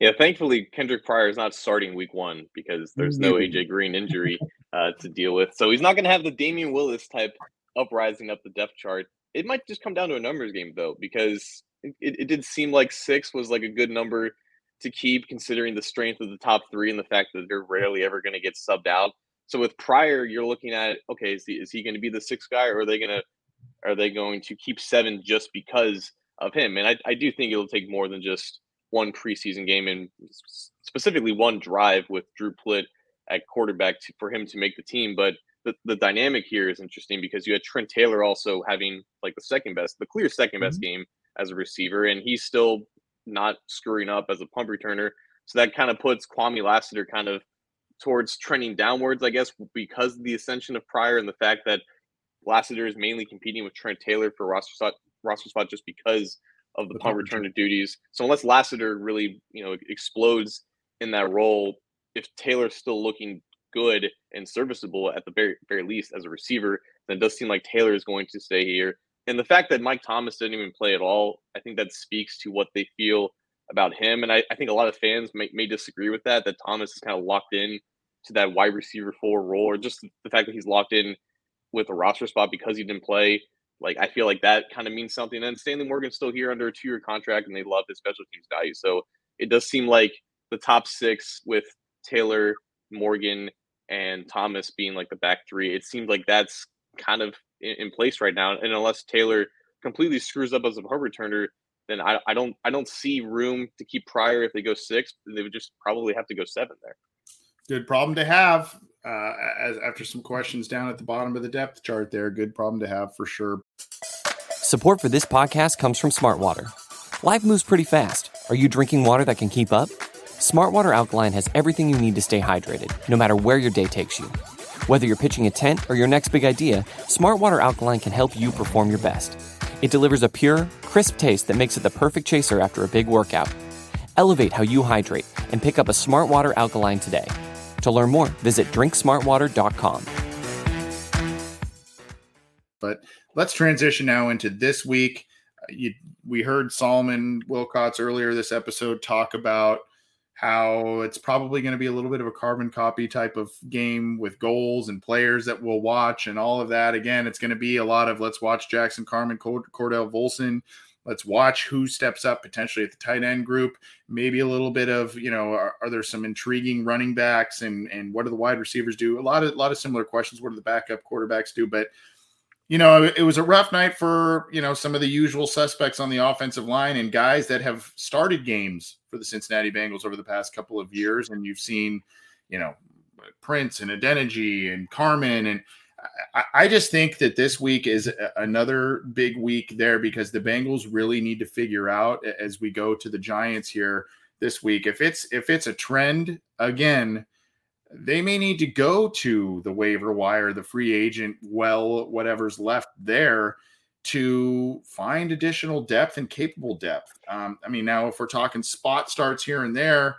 Yeah, thankfully Kendric Pryor is not starting week one because there's no AJ Green injury uh, to deal with. So he's not going to have the Damion Willis type uprising up the depth chart. It might just come down to a numbers game though, because it, it did seem like six was like a good number to keep considering the strength of the top three and the fact that they're rarely ever going to get subbed out. So with Pryor, you're looking at okay, is he is he going to be the sixth guy, or are they going to are they going to keep seven just because of him? And I, I do think it'll take more than just one preseason game and specifically one drive with Drew Plitt at quarterback to, for him to make the team. But the, the dynamic here is interesting because you had Trent Taylor also having like the second best, the clear 2nd best mm-hmm. game as a receiver, and he's still not screwing up as a punt returner. So that kind of puts Kwamie Lassiter kind of towards trending downwards, I guess, because of the ascension of Pryor and the fact that Lassiter is mainly competing with Trent Taylor for roster spot, roster spot just because of the, the punt return duties. So unless Lassiter really, you know, explodes in that role, if Taylor's still looking good and serviceable at the very very least as a receiver, then it does seem like Taylor is going to stay here. And the fact that Mike Thomas didn't even play at all, I think that speaks to what they feel about him. And I, I think a lot of fans may, may disagree with that, that Thomas is kind of locked in to that wide receiver four role, or just the fact that he's locked in with a roster spot because he didn't play. Like I feel like that kind of means something. And Stanley Morgan's still here under a two-year contract, and they love his special teams value. So it does seem like the top six with Taylor, Morgan, and Thomas being like the back three. It seems like that's kind of in, in place right now. And unless Taylor completely screws up as a punt returner, then I, I don't I don't see room to keep Pryor if they go six. They would just probably have to go seven there. Good problem to have. Uh, as after some questions down at the bottom of the depth chart, there, good problem to have for sure. Support for this podcast comes from Smartwater. Life moves pretty fast. Are you drinking water that can keep up? Smartwater Alkaline has everything you need to stay hydrated, no matter where your day takes you. Whether you're pitching a tent or your next big idea, Smartwater Alkaline can help you perform your best. It delivers a pure, crisp taste that makes it the perfect chaser after a big workout. Elevate how you hydrate and pick up a Smartwater Alkaline today. To learn more, visit drinksmartwater.com. But let's transition now into this week. Uh, you, we heard Solomon Wilcots earlier this episode talk about how it's probably going to be a little bit of a carbon copy type of game with goals and players that we'll watch and all of that. Again, it's going to be a lot of let's watch Jackson Carman, Cordell Volson. Let's watch who steps up potentially at the tight end group. Maybe a little bit of, you know, are, are there some intriguing running backs and and what do the wide receivers do? A lot of a lot of similar questions. What do the backup quarterbacks do? But you know, it was a rough night for, you know, some of the usual suspects on the offensive line and guys that have started games for the Cincinnati Bengals over the past couple of years. And you've seen, you know, Prince and Adeniji and Carman And I, I just think that this week is another big week there because the Bengals really need to figure out as we go to the Giants here this week. If it's if it's a trend again, they may need to go to the waiver wire, the free agent, well, whatever's left there to find additional depth and capable depth. Um, I mean, now if we're talking spot starts here and there,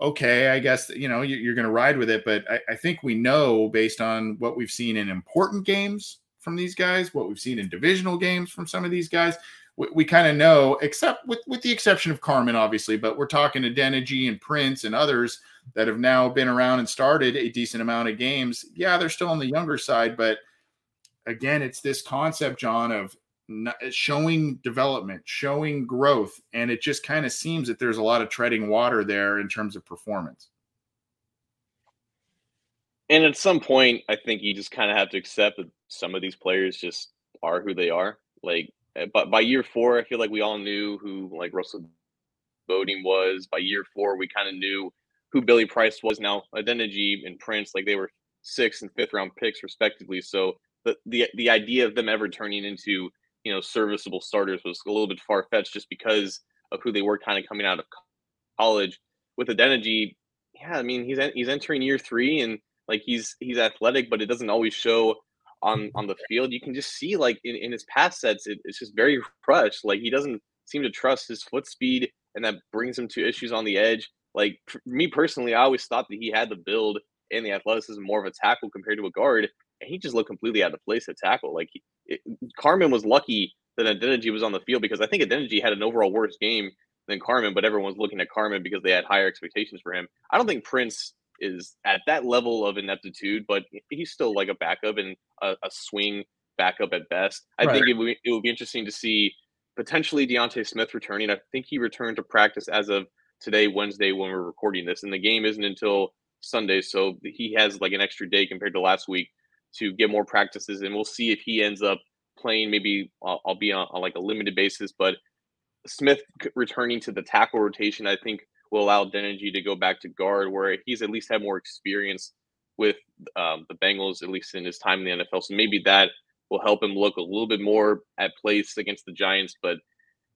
okay, I guess you know you're going to ride with it. But I, I, think we know based on what we've seen in important games from these guys, what we've seen in divisional games from some of these guys, we, we kind of know, except with with the exception of Carman, obviously. But we're talking Adeniji and Prince and others that have now been around and started a decent amount of games. Yeah, they're still on the younger side, but again, it's this concept, John, of showing development, showing growth, and it just kind of seems that there's a lot of treading water there in terms of performance. And at some point, I think you just kind of have to accept that some of these players just are who they are. Like, eh, but by year four, I feel like we all knew who like Russell Bodine was. By year four, we kind of knew who Billy Price was now, Adeniji and Prince, like they were sixth and fifth round picks respectively. So the the the idea of them ever turning into you know serviceable starters was a little bit far fetched just because of who they were kind of coming out of college. With Adeniji, yeah, I mean he's he's entering year three and like he's he's athletic, but it doesn't always show on on the field. You can just see like in, in his pass sets, it, it's just very rushed. Like he doesn't seem to trust his foot speed, and that brings him to issues on the edge. Like me personally, I always thought that he had the build and the athleticism more of a tackle compared to a guard, he just looked completely out of place at tackle. Like it, Carman was lucky that Adeniji was on the field because I think Adeniji had an overall worse game than Carman, but everyone's looking at Carman because they had higher expectations for him. I don't think Prince is at that level of ineptitude, but he's still like a backup and a, a swing backup at best. I right. think it would, it would be interesting to see potentially D'Ante Smith returning. I think he returned to practice as of today, Wednesday, when we're recording this, and the game isn't until Sunday, so he has like an extra day compared to last week to get more practices, and we'll see if he ends up playing. Maybe I'll, I'll be on, on, like a limited basis, but Smith returning to the tackle rotation, I think, will allow Adeniji to go back to guard, where he's at least had more experience with um, the Bengals, at least in his time in the NFL. So maybe that will help him look a little bit more at place against the Giants, but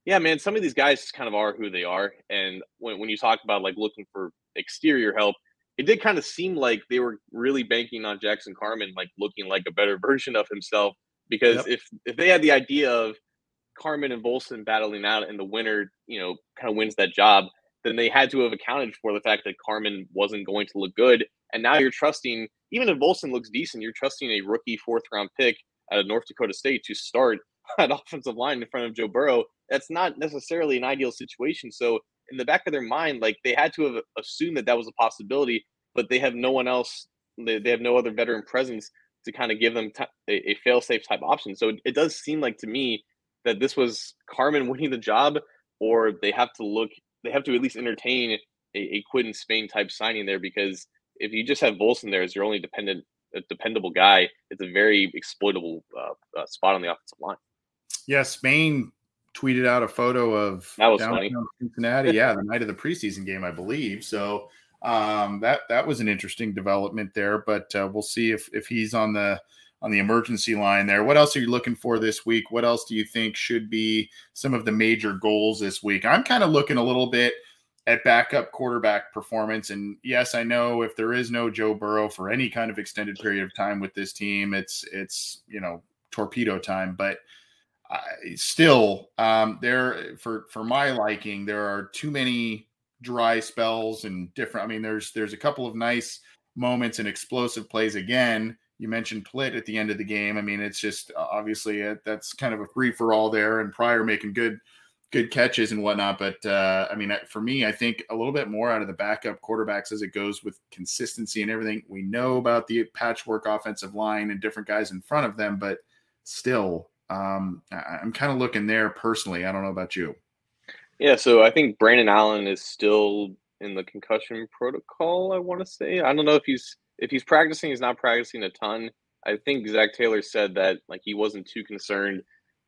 yeah, man, some of these guys just kind of are who they are. And when, when you talk about like looking for exterior help, it did kind of seem like they were really banking on Jackson Carman like looking like a better version of himself. Because yep. if if they had the idea of Carman and Volson battling out and the winner, you know, kind of wins that job, then they had to have accounted for the fact that Carman wasn't going to look good. And now you're trusting, even if Volson looks decent, you're trusting a rookie fourth round pick out of North Dakota State to start at offensive line in front of Joe Burrow that's not necessarily an ideal situation. So in the back of their mind, like they had to have assumed that that was a possibility, but they have no one else. They, they have no other veteran presence to kind of give them t- a, a fail-safe type option. So it, it does seem like to me that this was Carman winning the job, or they have to look, they have to at least entertain a, a Quinton Spain type signing there because if you just have Volson there as your only dependent, a dependable guy, it's a very exploitable uh, uh, spot on the offensive line. Yeah, Spain tweeted out a photo of that was funny. Cincinnati. yeah, the night of the preseason game, I believe. So um, that that was an interesting development there. But uh, we'll see if if he's on the on the emergency line there. What else are you looking for this week? What else do you think should be some of the major goals this week? I'm kind of looking a little bit at backup quarterback performance. And yes, I know if there is no Joe Burrow for any kind of extended period of time with this team, it's it's you know torpedo time. But uh, still, um, there for for my liking, there are too many dry spells and different. I mean, there's there's a couple of nice moments and explosive plays again. You mentioned Plitt at the end of the game. I mean, it's just obviously a, that's kind of a free for all there, and Pryor making good good catches and whatnot. But uh, I mean, for me, I think a little bit more out of the backup quarterbacks as it goes with consistency and everything. We know about the patchwork offensive line and different guys in front of them, but still, um, I, I'm kind of looking there personally. I don't know about you. Yeah, so I think Brandon Allen is still in the concussion protocol. I want to say I don't know if he's if he's practicing. He's not practicing a ton. I think Zac Taylor said that like he wasn't too concerned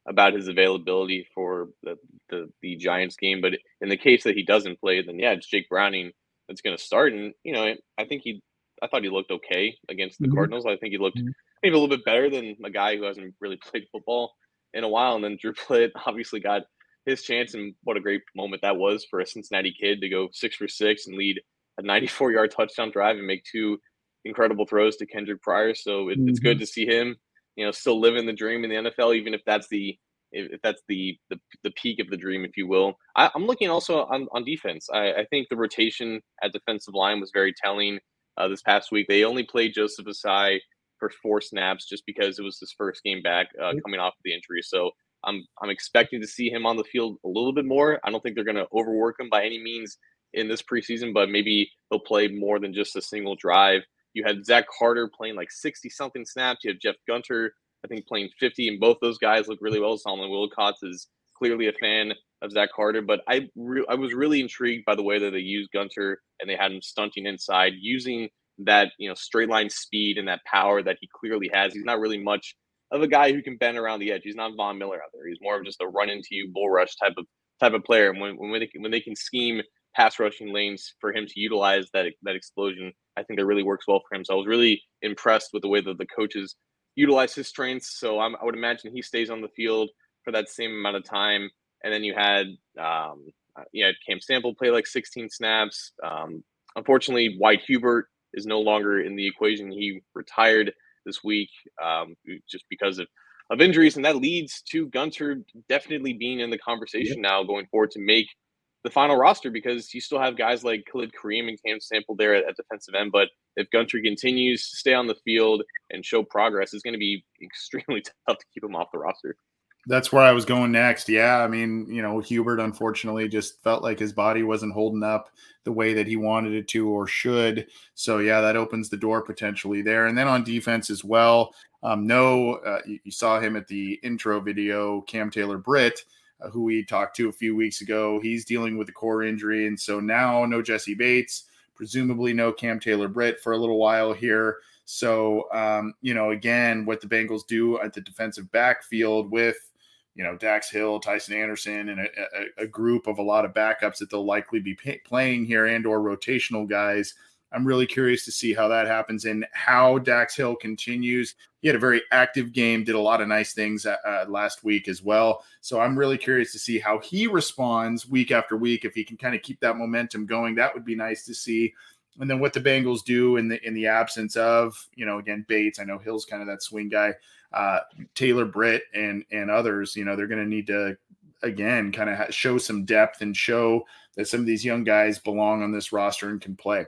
about his availability for the, the, the Giants game. But in the case that he doesn't play, then yeah, it's Jake Browning that's going to start. And you know, I think he, I thought he looked okay against the mm-hmm. Cardinals. I think he looked mm-hmm. Maybe a little bit better than a guy who hasn't really played football in a while. And then Drew Plitt obviously got his chance, and what a great moment that was for a Cincinnati kid to go six for six and lead a 94 yard touchdown drive and make two incredible throws to Kendric Pryor. So it, mm-hmm. it's good mm-hmm. to see him you know still living the dream in the NFL, even if that's the if that's the the, the peak of the dream, if you will. I, am looking also on, on defense. I, I, think the rotation at defensive line was very telling uh, this past week. They only played Joseph Ossai for four snaps just because it was his first game back uh, coming off the injury. So I'm I'm expecting to see him on the field a little bit more. I don't think they're going to overwork him by any means in this preseason, but maybe he'll play more than just a single drive. You had Zach Carter playing like 60 something snaps. You have Jeff Gunter, I think, playing 50, and both those guys look really well. Solomon Wilcots is clearly a fan of Zach Carter, but I re- I was really intrigued by the way that they used Gunter and they had him stunting inside, using that you know straight line speed and that power that he clearly has. He's not really much of a guy who can bend around the edge. He's not Von Miller out there. He's more of just a run into you bull rush type of type of player. And when when they can, when they can scheme pass rushing lanes for him to utilize that that explosion, I think that really works well for him. So I was really impressed with the way that the coaches utilize his strengths. So I'm, i would imagine he stays on the field for that same amount of time. And then you had um, uh, Cam Sample play like 16 snaps. Um, unfortunately, Wyatt Hubert is no longer in the equation. He retired this week um, just because of, of injuries. And that leads to Gunter definitely being in the conversation now going forward to make the final roster because you still have guys like Khalid Kareem and Cam Sample there at, at defensive end. But if Gunter continues to stay on the field and show progress, it's going to be extremely tough to keep him off the roster. That's where I was going next. Yeah, I mean, you know, Hubert unfortunately just felt like his body wasn't holding up the way that he wanted it to or should. So yeah, that opens the door potentially there. And then on defense as well, um, no, uh, you, you, saw him at the intro video, Cam Taylor Britt, uh, who we talked to a few weeks ago. He's dealing with a core injury, and so now no Jessie Bates, presumably no Cam Taylor Britt for a little while here. So, um, you know, again, what the Bengals do at the defensive backfield with you know Dax Hill, Tycen Anderson, and a, a, a, group of a lot of backups that they'll likely be pay, playing here and or rotational guys. I'm really curious to see how that happens and how Dax Hill continues. He had a very active game, did a lot of nice things uh, uh, last week as well. So I'm really curious to see how he responds week after week. If he can kind of keep that momentum going, that would be nice to see. And then what the Bengals do in the in the absence of, you know, again Bates. I know Hill's kind of that swing guy uh, Taylor Britt and and others, you know, they're going to need to again kind of show some depth and show that some of these young guys belong on this roster and can play.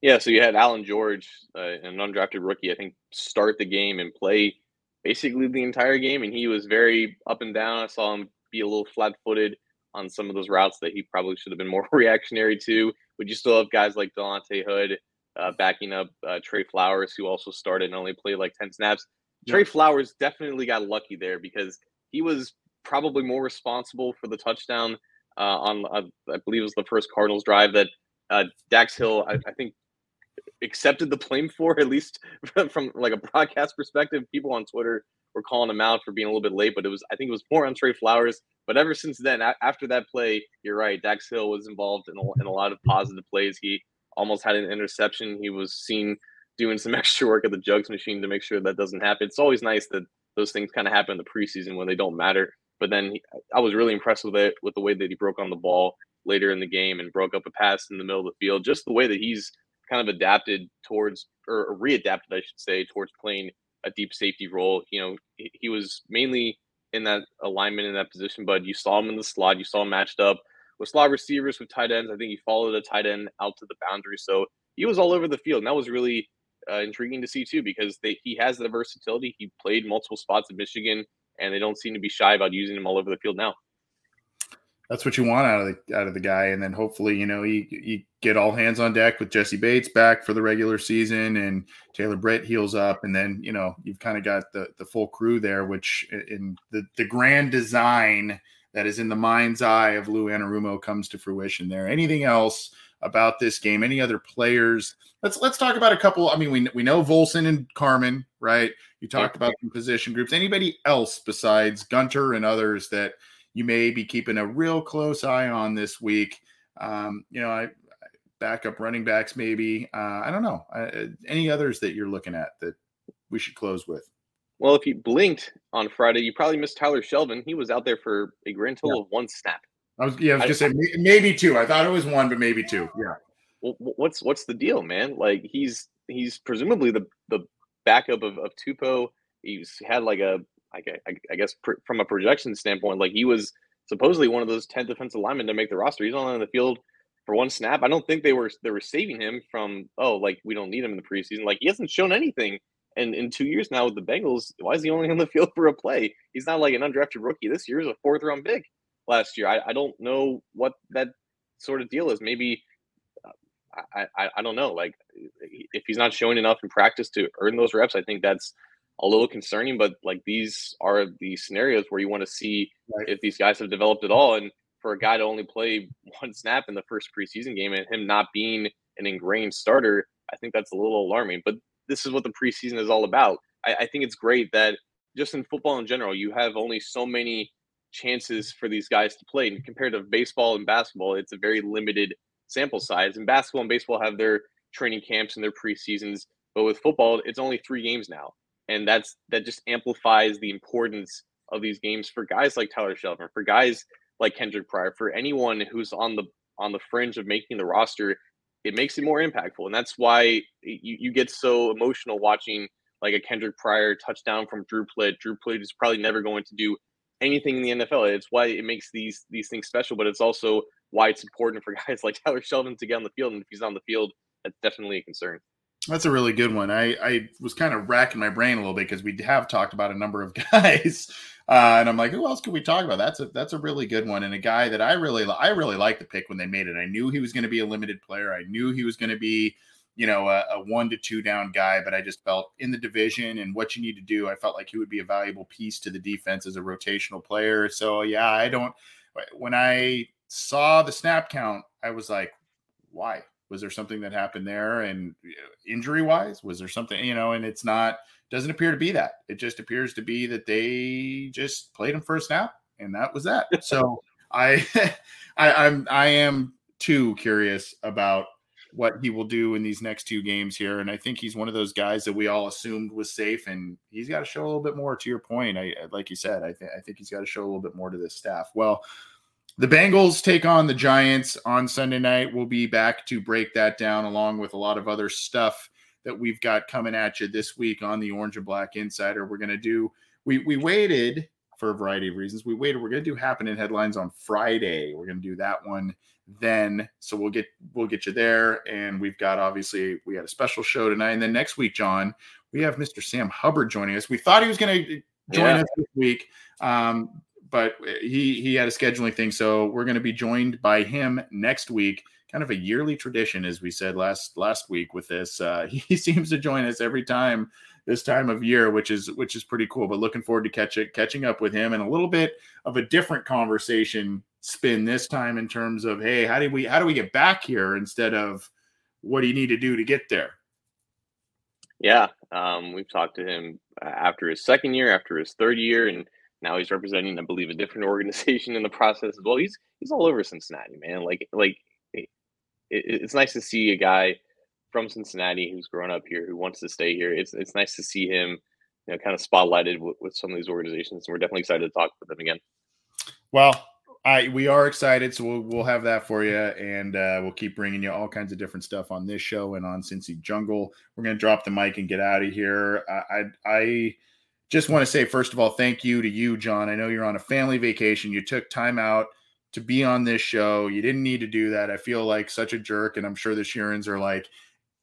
Yeah, so you had Allan George, uh, an undrafted rookie, I think, start the game and play basically the entire game, and he was very up and down. I saw him be a little flat-footed on some of those routes that he probably should have been more reactionary to. But you still have guys like Delonte Hood uh, backing up uh, Tre Flowers, who also started and only played like 10 snaps. Tre Flowers definitely got lucky there because he was probably more responsible for the touchdown uh, on, uh, I believe it was the first Cardinals drive that uh, Dax Hill, I, I, think, accepted the blame for, at least from, from, like a broadcast perspective. People on Twitter were calling him out for being a little bit late, but it was, I think it was more on Tre Flowers. But ever since then, a- after that play, you're right, Dax Hill was involved in a, in a lot of positive plays. He almost had an interception. He was seen doing some extra work at the jugs machine to make sure that doesn't happen. It's always nice that those things kind of happen in the preseason when they don't matter. But then he, I was really impressed with it, with the way that he broke on the ball later in the game and broke up a pass in the middle of the field. Just the way that he's kind of adapted towards, or readapted, I should say, towards playing a deep safety role. You know, he, he was mainly in that alignment in that position, but you saw him in the slot, you saw him matched up with slot receivers, with tight ends. I think he followed a tight end out to the boundary. So he was all over the field. And that was really uh, intriguing to see too, because they, he has the versatility. He played multiple spots at Michigan, and they don't seem to be shy about using him all over the field now. That's what you want out of the out of the guy, and then hopefully, you know, you, you get all hands on deck with Jessie Bates back for the regular season, and Taylor Britt heals up, and then you know you've kind of got the the full crew there, which in the the grand design that is in the mind's eye of Lou Anarumo comes to fruition there. Anything else about this game? Any other players? Let's let's talk about a couple. I mean, we we know Volson and Carman, right? You talked about some position groups. Anybody else besides Gunter and others that you may be keeping a real close eye on this week? Um, you know, I backup running backs, maybe. Uh, I don't know. Uh, any others that you're looking at that we should close with? Well, if you blinked on Friday, you probably missed Tyler Shelvin. He was out there for a grand total yeah. of one snap. I was yeah, I was just saying maybe two. I thought it was one, but maybe two. Yeah. Well, what's what's the deal, man? Like he's he's presumably the the backup of of Tupou. He's had like a like a, I guess from a projection standpoint, like he was supposedly one of those ten defensive linemen to make the roster. He's only on the field for one snap. I don't think they were they were saving him from oh like we don't need him in the preseason. Like he hasn't shown anything and in two years now with the Bengals, why is he only on the field for a play? He's not like an undrafted rookie. This year is a fourth round pick last year. I, I don't know what that sort of deal is. Maybe uh, I, I, I don't know. Like if he's not showing enough in practice to earn those reps, I think that's a little concerning. But like these are the scenarios where you want to see right. if these guys have developed at all. And for a guy to only play one snap in the first preseason game and him not being an ingrained starter, I think that's a little alarming. But this is what the preseason is all about. I, I think it's great that just in football in general, you have only so many chances for these guys to play. And compared to baseball and basketball, it's a very limited sample size. And basketball and baseball have their training camps and their preseasons, but with football, it's only three games now, and that's that just amplifies the importance of these games for guys like Tyler Shelvin, for guys like Kendric Pryor, for anyone who's on the on the fringe of making the roster it makes it more impactful. And that's why you, you get so emotional watching like a Kendric Pryor touchdown from Drew Plitt. Drew Plitt is probably never going to do anything in the NFL. It's why it makes these these things special, but it's also why it's important for guys like Tyler Shelvin to get on the field. And if he's on the field, that's definitely a concern. That's a really good one. I, I was kind of racking my brain a little bit because we have talked about a number of guys, uh, and I'm like, who else could we talk about? That's a that's a really good one, and a guy that I really I really liked the pick when they made it. I knew he was going to be a limited player. I knew he was going to be, you know, a, a, one to two down guy. But I just felt in the division and what you need to do, I felt like he would be a valuable piece to the defense as a rotational player. So yeah, I don't. When I saw the snap count, I was like, why? Was there something that happened there? And injury wise, was there something, you know, and it's not, doesn't appear to be that. It just appears to be that they just played him for a snap and that was that. so I, I, I'm, I am too curious about what he will do in these next two games here. And I think he's one of those guys that we all assumed was safe, and he's got to show a little bit more. To your point, I like you said, I, th- I think he's got to show a little bit more to this staff. Well, the Bengals take on the Giants on Sunday night. We'll be back to break that down along with a lot of other stuff that we've got coming at you this week on the Orange and Black Insider. We're going to do, we, we waited for a variety of reasons. We waited. We're going to do happening headlines on Friday. We're going to do that one then. So we'll get, we'll get you there. And we've got, obviously, we had a special show tonight. And then next week, John, we have Mr. Sam Hubbard joining us. We thought he was going to join yeah. us this week. Um, but he he had a scheduling thing, so we're going to be joined by him next week. kind of a yearly tradition, as we said last last week with this. Uh, he seems to join us every time this time of year, which is which is pretty cool. But looking forward to catch it, catching up with him and a little bit of a different conversation spin this time in terms of hey, how do we how do we get back here instead of what do you need to do to get there? Yeah, um, we've talked to him uh, after his second year, after his third year, and now he's representing, I believe, a different organization in the process as well. He's he's all over Cincinnati, man. Like like it, it's nice to see a guy from Cincinnati who's grown up here, who wants to stay here. It's it's nice to see him, you know, kind of spotlighted with, with some of these organizations. And we're definitely excited to talk with them again. Well, I we are excited, so we'll we'll have that for you, and uh, we'll keep bringing you all kinds of different stuff on this show and on Cincy Jungle. We're gonna drop the mic and get out of here. I I, I just want to say first of all, thank you to you, John. I know you're on a family vacation. You took time out to be on this show. You didn't need to do that. I feel like such a jerk, and I'm sure the Sheerans are like,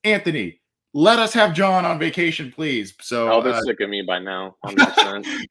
Anthony, let us have John on vacation, please. So oh, they're uh, sick of me by now.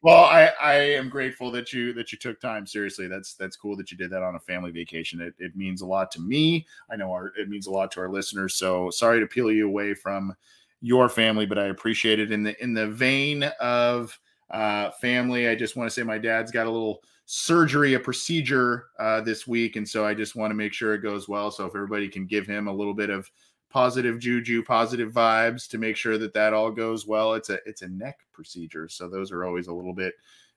well, I, I am grateful that you that you took time. Seriously, that's that's cool that you did that on a family vacation. It, it means a lot to me. I know our it means a lot to our listeners. So sorry to peel you away from your family, but I appreciate it. In the in the vein of uh, family, I just want to say my dad's got a little surgery, a procedure uh, this week, and so I just want to make sure it goes well. So if everybody can give him a little bit of positive juju, positive vibes to make sure that that all goes well. It's a it's a neck procedure, so those are always a little bit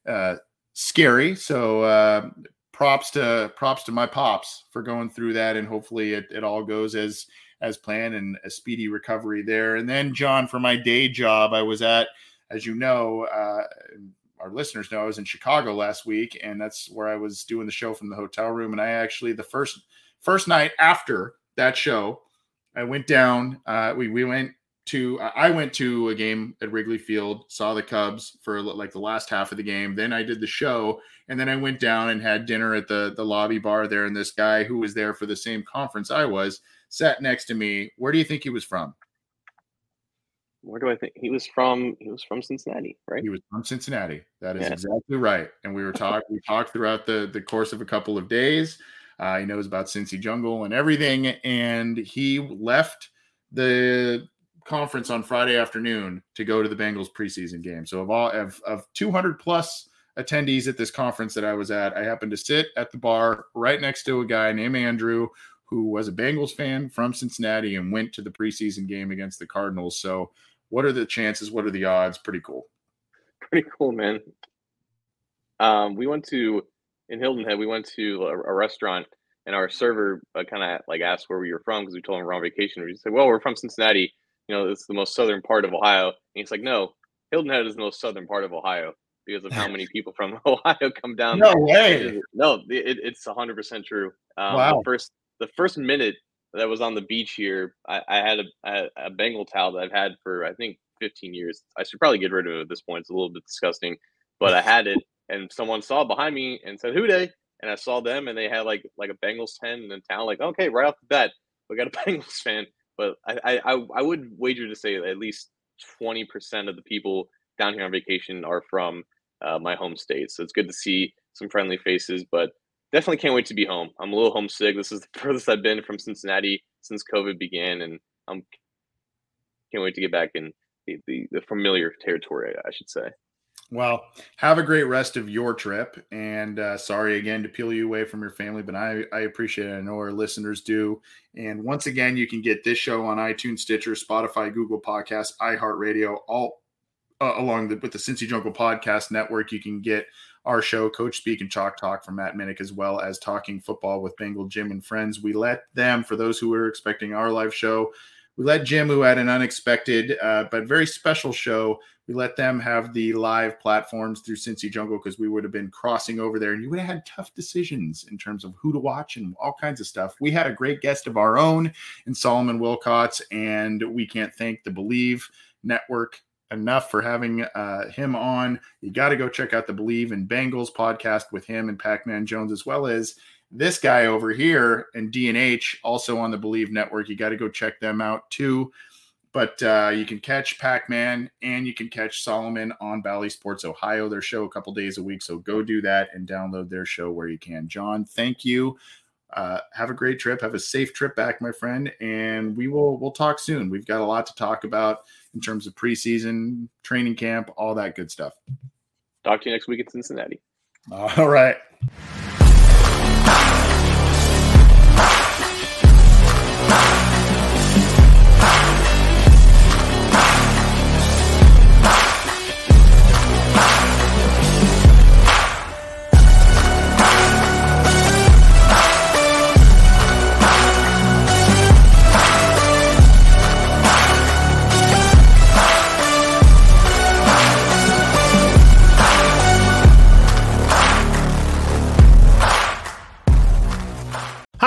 uh, scary. So uh, props to props to my pops for going through that, and hopefully it, it all goes as as planned and a speedy recovery there. And then John, for my day job, I was at, as you know, uh, our listeners know, I was in Chicago last week, and that's where I was doing the show from the hotel room. And I actually the first first night after that show I went down. Uh, we we went to. I went to a game at Wrigley Field. Saw the Cubs for like the last half of the game. Then I did the show, and then I went down and had dinner at the the lobby bar there. And this guy who was there for the same conference I was sat next to me. Where do you think he was from? Where do I think he was from? He was from Cincinnati, right? He was from Cincinnati. That is yeah. exactly right. And we were talking. we talked throughout the the course of a couple of days. Uh, he knows about Cincy Jungle and everything. And he left the conference on Friday afternoon to go to the Bengals preseason game. So of all of, of 200 plus attendees at this conference that I was at, I happened to sit at the bar right next to a guy named Andrew who was a Bengals fan from Cincinnati and went to the preseason game against the Cardinals. So what are the chances? What are the odds? Pretty cool. Pretty cool, man. Um, we went to in Hilton Head, we went to a, a restaurant and our server uh, kind of like asked where we were from because we told him we're on vacation. We said, "Well, we're from Cincinnati. You know, it's the most southern part of Ohio." And he's like, "No, Hilton Head is the most southern part of Ohio because of how many people from Ohio come down." No way. No, it, it's hundred percent true. Um, wow. The first, the first minute that was on the beach here, I, I had a, a Bengal towel that I've had for I think 15 years. I should probably get rid of it at this point. It's a little bit disgusting, but I had it and someone saw behind me and said, "Who day?" And I saw them, and they had like like a Bengals fan in town. Like, okay, right off the bat, we got a Bengals fan. But I I I would wager to say at least twenty percent of the people down here on vacation are from uh, my home state. So it's good to see some friendly faces, but definitely can't wait to be home. I'm a little homesick. This is the furthest I've been from Cincinnati since COVID began, and I'm can't wait to get back in the, the, the familiar territory, I should say. Well, have a great rest of your trip. And uh, sorry again to peel you away from your family, but I, I appreciate it. I know our listeners do. And once again, you can get this show on iTunes, Stitcher, Spotify, Google Podcasts, iHeartRadio, all uh, along the, with the Cincy Jungle Podcast Network. You can get our show, Coach Speak and Chalk Talk from Matt Minich, as well as Talking Football with Bengal Jim and Friends. We let them, for those who were expecting our live show, we let Jim, who had an unexpected uh, but very special show, we let them have the live platforms through Cincy Jungle because we would have been crossing over there and you would have had tough decisions in terms of who to watch and all kinds of stuff. We had a great guest of our own in Solomon Wilcots, and we can't thank the BLEAV Network enough for having uh, him on. You got to go check out the BLEAV in Bengals podcast with him and Pacman Jones, as well as this guy over here and DNH, also on the BLEAV Network. You got to go check them out too. But uh, you can catch Pacman and you can catch Solomon on Bally Sports Ohio, their show a couple days a week. So go do that and download their show where you can. John, thank you. uh, have a great trip. Have a safe trip back, my friend, and we will we'll talk soon. We've got a lot to talk about in terms of preseason, training camp, all that good stuff. Talk to you next week in Cincinnati. All right.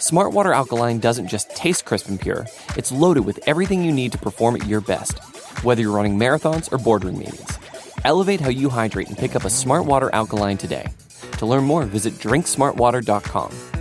Smartwater Alkaline doesn't just taste crisp and pure, it's loaded with everything you need to perform at your best, whether you're running marathons or boardroom meetings. Elevate how you hydrate and pick up a Smartwater Alkaline today. To learn more, visit drinksmartwater.com.